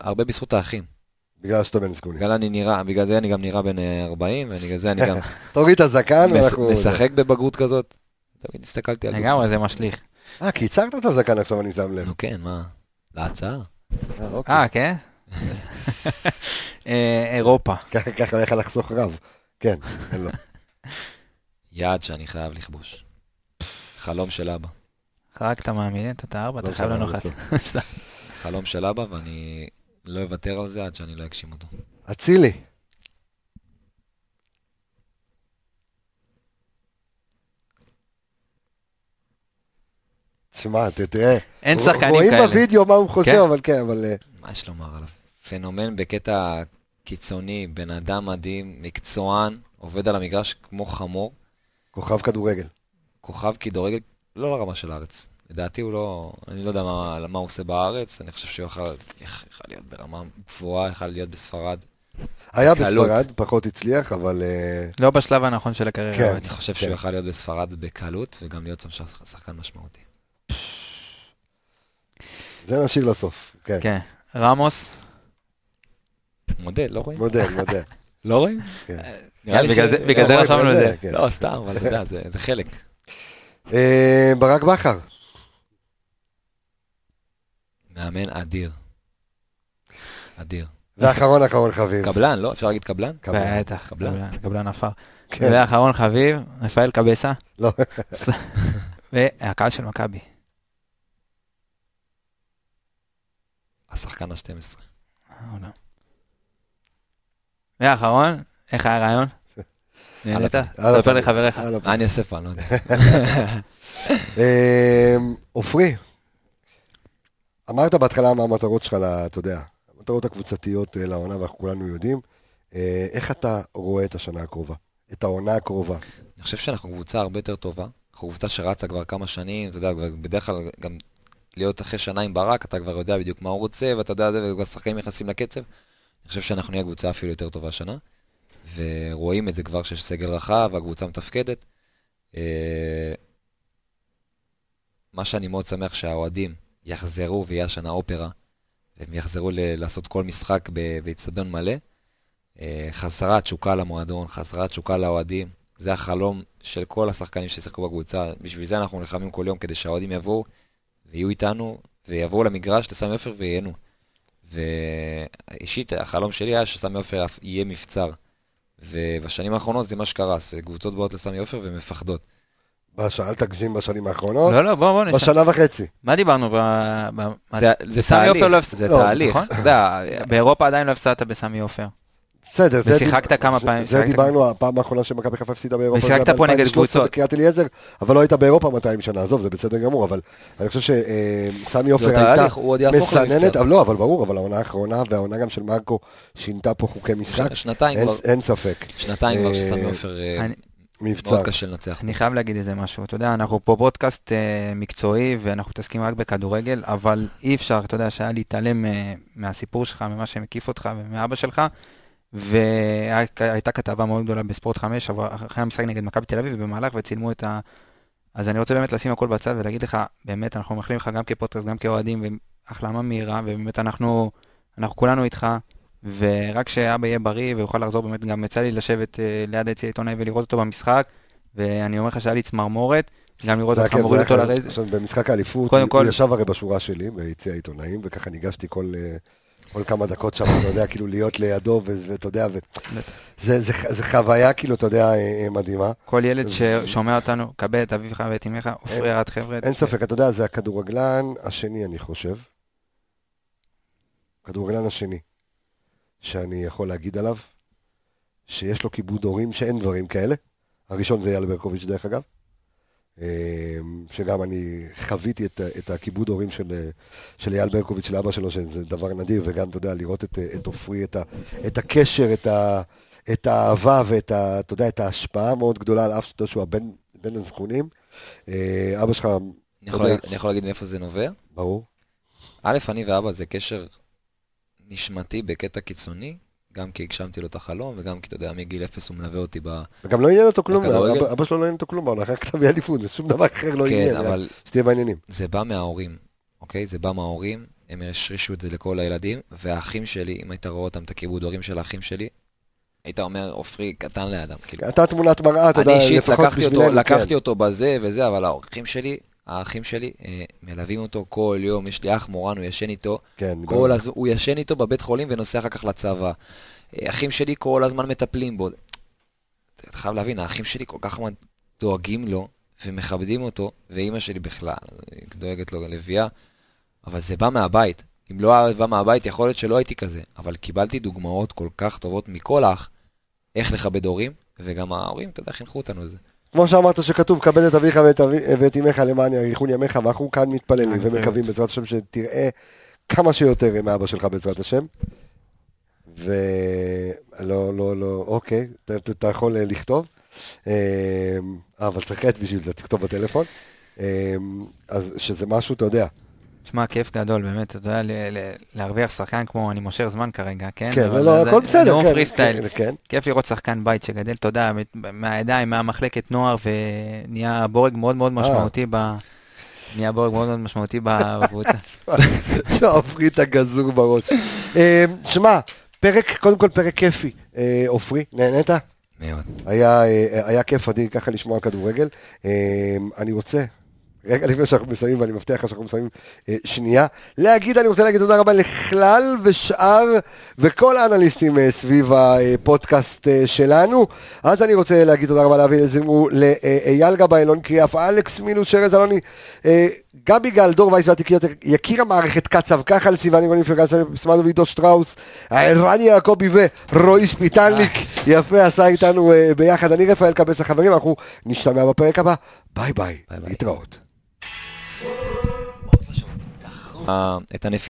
הרבה בזכות האחים. בגלל שאתה בן זקונים. בגלל אני נראה, בגלל זה אני גם נראה בן אה, 40, ובגלל זה אני גם תוריד את הזקן ואנחנו... משחק בבגרות כזאת. תמיד הסתכלתי על זה. לגמרי, זה משליך. אה, קיצרת את הזקן עכשיו, אני שם לב. נו כן, מה? להצעה. אה, אוקיי. אה, כן? אה, אירופה. ככה ככה הולך לחסוך רב. כן, אין לו. יעד שאני חייב לכבוש. חלום של אבא. חרגת מהמילט, אתה ארבע, לא אתה חייב לנו אחת. חלום של אבא, ואני לא אוותר על זה עד שאני לא אגשים אותו. אצילי. תשמע, תראה. אין שחקנים רואים כאלה. בווידאו מה הוא חושב, כן. אבל כן, אבל... אה, מה יש לומר עליו? פנומן בקטע קיצוני, בן אדם מדהים, מקצוען, עובד על המגרש כמו חמור, כוכב כדורגל. כוכב כדורגל, לא לרמה של הארץ. לדעתי הוא לא, אני לא יודע מה, מה הוא עושה בארץ, אני חושב שהוא יכל, יכל להיות ברמה גבוהה, יכל להיות בספרד. היה קלות. בספרד, פחות הצליח, אבל... אה, לא בשלב הנכון של הקריירה. כן. אני. חושב כן. שהוא יכל להיות בספרד בקלות, וגם להיות שם שח- שחקן משמעותי. זה נשאיר לסוף. כן. כן. רמוס. מודה, לא רואים? מודה, מודה. לא רואים? כן. בגלל זה- לא, רואים רשמנו את זה. זה, כן. לא, סתם, אבל אתה יודע, זה זה חלק. אה, ברק בכר. מאמן אדיר. אדיר. ואחרון אחרון חביב. קבלן, לא? אפשר להגיד קבלן? קבלן. בטח, קבלן. קבלן, עפר. כן. ואחרון חביב, רפאל קבסה. לא. והקהל של מכבי. השחקן ה-12. העונה. ואחרון, איך היה הרעיון? נהנית? ספר. לחבריך. אני אעשה פה? לא יודע. אה, עופרי, אמרת בהתחלה מה המטרות שלך, אתה יודע, המטרות הקבוצתיות אה, לעונה, ואנחנו כולנו יודעים. אה, איך אתה רואה את השנה הקרובה? את העונה הקרובה? אני חושב שאנחנו קבוצה הרבה יותר טובה. אנחנו קבוצה שרצה כבר כמה שנים, אתה יודע, בדרך כלל גם להיות אחרי שנה עם ברק, אתה כבר יודע בדיוק מה הוא רוצה, ואתה יודע, זה, והשחקנים נכנסים לקצב. אני חושב שאנחנו נהיה קבוצה אפילו יותר טובה השנה, ורואים את זה כבר שיש סגל רחב, והקבוצה מתפקדת. אה, מה שאני מאוד שמח שהאוהדים יחזרו ויהיה השנה אופרה, והם יחזרו ל- לעשות כל משחק באיצטדיון מלא. אה, חזרה תשוקה למועדון, חזרה תשוקה לאוהדים. זה החלום של כל השחקנים ששיחקו בקבוצה. בשביל זה אנחנו נלחמים כל יום, כדי שהאוהדים יבואו ויהיו איתנו, ויבואו למגרש לסמי עופר וייהנו. ואישית, החלום שלי היה שסמי עופר יהיה מבצר. ובשנים האחרונות זה מה שקרה, זה קבוצות באות לסמי עופר ומפחדות. בש- אל תגזים בשנים האחרונות. לא, לא, בוא, בוא נשאל. בשנה וחצי. מה דיברנו? ב- ב- זה, זה בסמי תהליך, עופר לא הפס- זה לא, תהליך. נכון? אתה יודע, באירופה עדיין לא הפסדת בסמי עופר. בסדר, זה ושיחקת דיב- כמה פעמים, זה דיברנו, הפעם האחרונה שמכבי חיפה הפסידה באירופה. ושיחקת פה נגד ב-2013 קבוצות. בקריית אליעזר, אבל לא היית באירופה 200 שנה, עזוב, זה בסדר גמור, אבל אני חושב שסמי עופר הייתה מסננת. אבל לא, אבל ברור, אבל העונה האחרונה והעונה גם של מרקו שינתה פה חוקי משחק, ש- שנתיים אין- כבר, אין ספק. שנתיים כבר אה, שסמי עופר אה, מבצע. מאוד קשה לנצח. אני חייב להגיד איזה משהו, אתה יודע, אנחנו פה פודקאסט אה, מקצועי ואנחנו מתעסקים רק בכדורגל, אבל אי אפשר, אתה יודע, שהיה להתעלם אה, מהסיפור שלך, ממה שמקיף אותך ומאבא שלך, והייתה כתבה מאוד גדולה בספורט 5, אבל אחרי המשחק נגד מכבי תל אביב, ובמהלך וצילמו את ה... אז אני רוצה באמת לשים הכל בצד ולהגיד לך, באמת, אנחנו מאחלים לך גם כפודקאסט, גם כאוהדים, והחלמה מהירה, ובאמת אנחנו, אנחנו כולנו איתך, ורק שאבא יהיה בריא ויוכל לחזור, באמת גם יצא לי לשבת אה, ליד היציע העיתונאי ולראות אותו במשחק, ואני אומר לך שהיה לי צמרמורת, גם לראות אותך מוריד אותו. לרדת. עכשיו, במשחק האליפות, הוא כל- ישב הרי בשורה שלי, ביציע העיתונאים, וככה ניגשתי כל... כל כמה דקות שם, אתה יודע, כאילו להיות לידו, ואתה יודע, ו- זה, זה, זה חוויה, כאילו, אתה יודע, אה, אה, מדהימה. כל ילד ששומע אותנו, קבל את אביך ואת אמך, עופרי ארד חבר'ה. אין ספק, אתה יודע, זה הכדורגלן השני, אני חושב. הכדורגלן השני, שאני יכול להגיד עליו, שיש לו כיבוד הורים שאין דברים כאלה. הראשון זה אייל ברקוביץ', דרך אגב. אה, שגם אני חוויתי את, את הכיבוד הורים של, של אייל ברקוביץ', של אבא שלו, שזה דבר נדיר, וגם, אתה יודע, לראות את, את עופרי, את, ה- את הקשר, את, ה, את האהבה ואת ה, אתה יודע, את ההשפעה המאוד גדולה על אף שאתה יודע שהוא הבן בן הזקונים. אה, אבא שלך, אני יכול, יודע, אני יכול להגיד מאיפה זה נובע? ברור. א', אני ואבא זה קשר נשמתי בקטע קיצוני, גם כי הגשמתי לו את החלום, וגם כי, אתה יודע, מגיל אפס הוא מלווה אותי ב... וגם לא עניין אותו כלום? אבא, אבא שלו לא עניין אותו כלום, בעונה, רק כתבי אליפות, זה שום דבר אחר לא כן, עניין, אבל שתהיה בעניינים. זה בא מההורים, אוקיי? זה בא מההורים, הם השרישו את זה לכל הילדים, והאחים שלי, אם היית רואה אותם, את הכיבוד הורים של האחים שלי, היית אומר, עופרי קטן לידם, כאילו. אתה תמונת מראה, אתה יודע, אני אישית לפחות לקחתי אותו, בשבילנו, לקחתי. אותו בזה וזה, אבל האחים שלי, האחים שלי אה, מלווים אותו כל יום, יש לי אח מורן, הוא ישן איתו, כן, כל הז... הוא ישן איתו בבית חולים ונוסע אחר כך לצבא. אה, אחים שלי כל הזמן מטפלים בו. אתה חייב להבין, האחים שלי כל כך דואגים לו ומכבדים אותו, ואימא שלי בכלל, היא דואגת לו לביאה, אבל זה בא מהבית. אם לא היה בא מהבית, יכול להיות שלא הייתי כזה, אבל קיבלתי דוגמאות כל כך טובות מכל אח, איך לכבד הורים, וגם ההורים, אתה יודע, חינכו אותנו לזה. כמו שאמרת שכתוב, כבד את אביך ואת אבי- ואת אמך למען יאריכון ימיך, ואנחנו כאן מתפללים ומקווים בעזרת השם שתראה כמה שיותר מאבא שלך בעזרת השם. ולא, לא, לא, אוקיי, אתה- אתה יכול אה, לכתוב. אה, אבל צריך עט בשביל זה, תכתוב בטלפון. אה, אז שזה משהו, אתה יודע, שמע, כיף גדול, באמת, אתה יודע, ל- ל- להרוויח שחקן כמו, אני מושך זמן כרגע, כן? כן, אבל לא, לא, הכל בסדר, נאום כן, פרי סטייל. כן, כן. כיף לראות שחקן בית שגדל, אתה יודע, מהידיים, מהמחלקת נוער, ונהיה בורג מאוד מאוד משמעותי ב... נהיה בורג מאוד מאוד משמעותי בקבוצה. שעופרי את הגזור בראש. אה, שמע, פרק, קודם כל פרק כיפי. אה, עופרי, נהנית? מאוד. היה, אה, היה כיף אדיר ככה לשמוע כדורגל. אה, אני רוצה, רגע לפני שאנחנו מסיימים, ואני מבטיח לך שאנחנו מסיימים אה, שנייה, להגיד, אני רוצה להגיד תודה רבה לכלל ושאר וכל האנליסטים אה, סביב הפודקאסט אה, שלנו. אז אני רוצה להגיד תודה רבה לאבי זימו, לאייל גבאי, אלון קריאף, אלכס מינוס, שרז אלוני, אה, גבי גל, דור וייס והתיקיות, יקיר המערכת קצב, כחל סיוון רוני פרגן סמדו ועידו שטראוס, רני יעקבי ורועי שפיטלניק, יפה עשה איתנו אה, ביחד. אני רפאל קבס החברים, אנחנו נשתמע בפרק הבא, ביי ביי, ביי ביי. להתראות. אה, את הנפילה.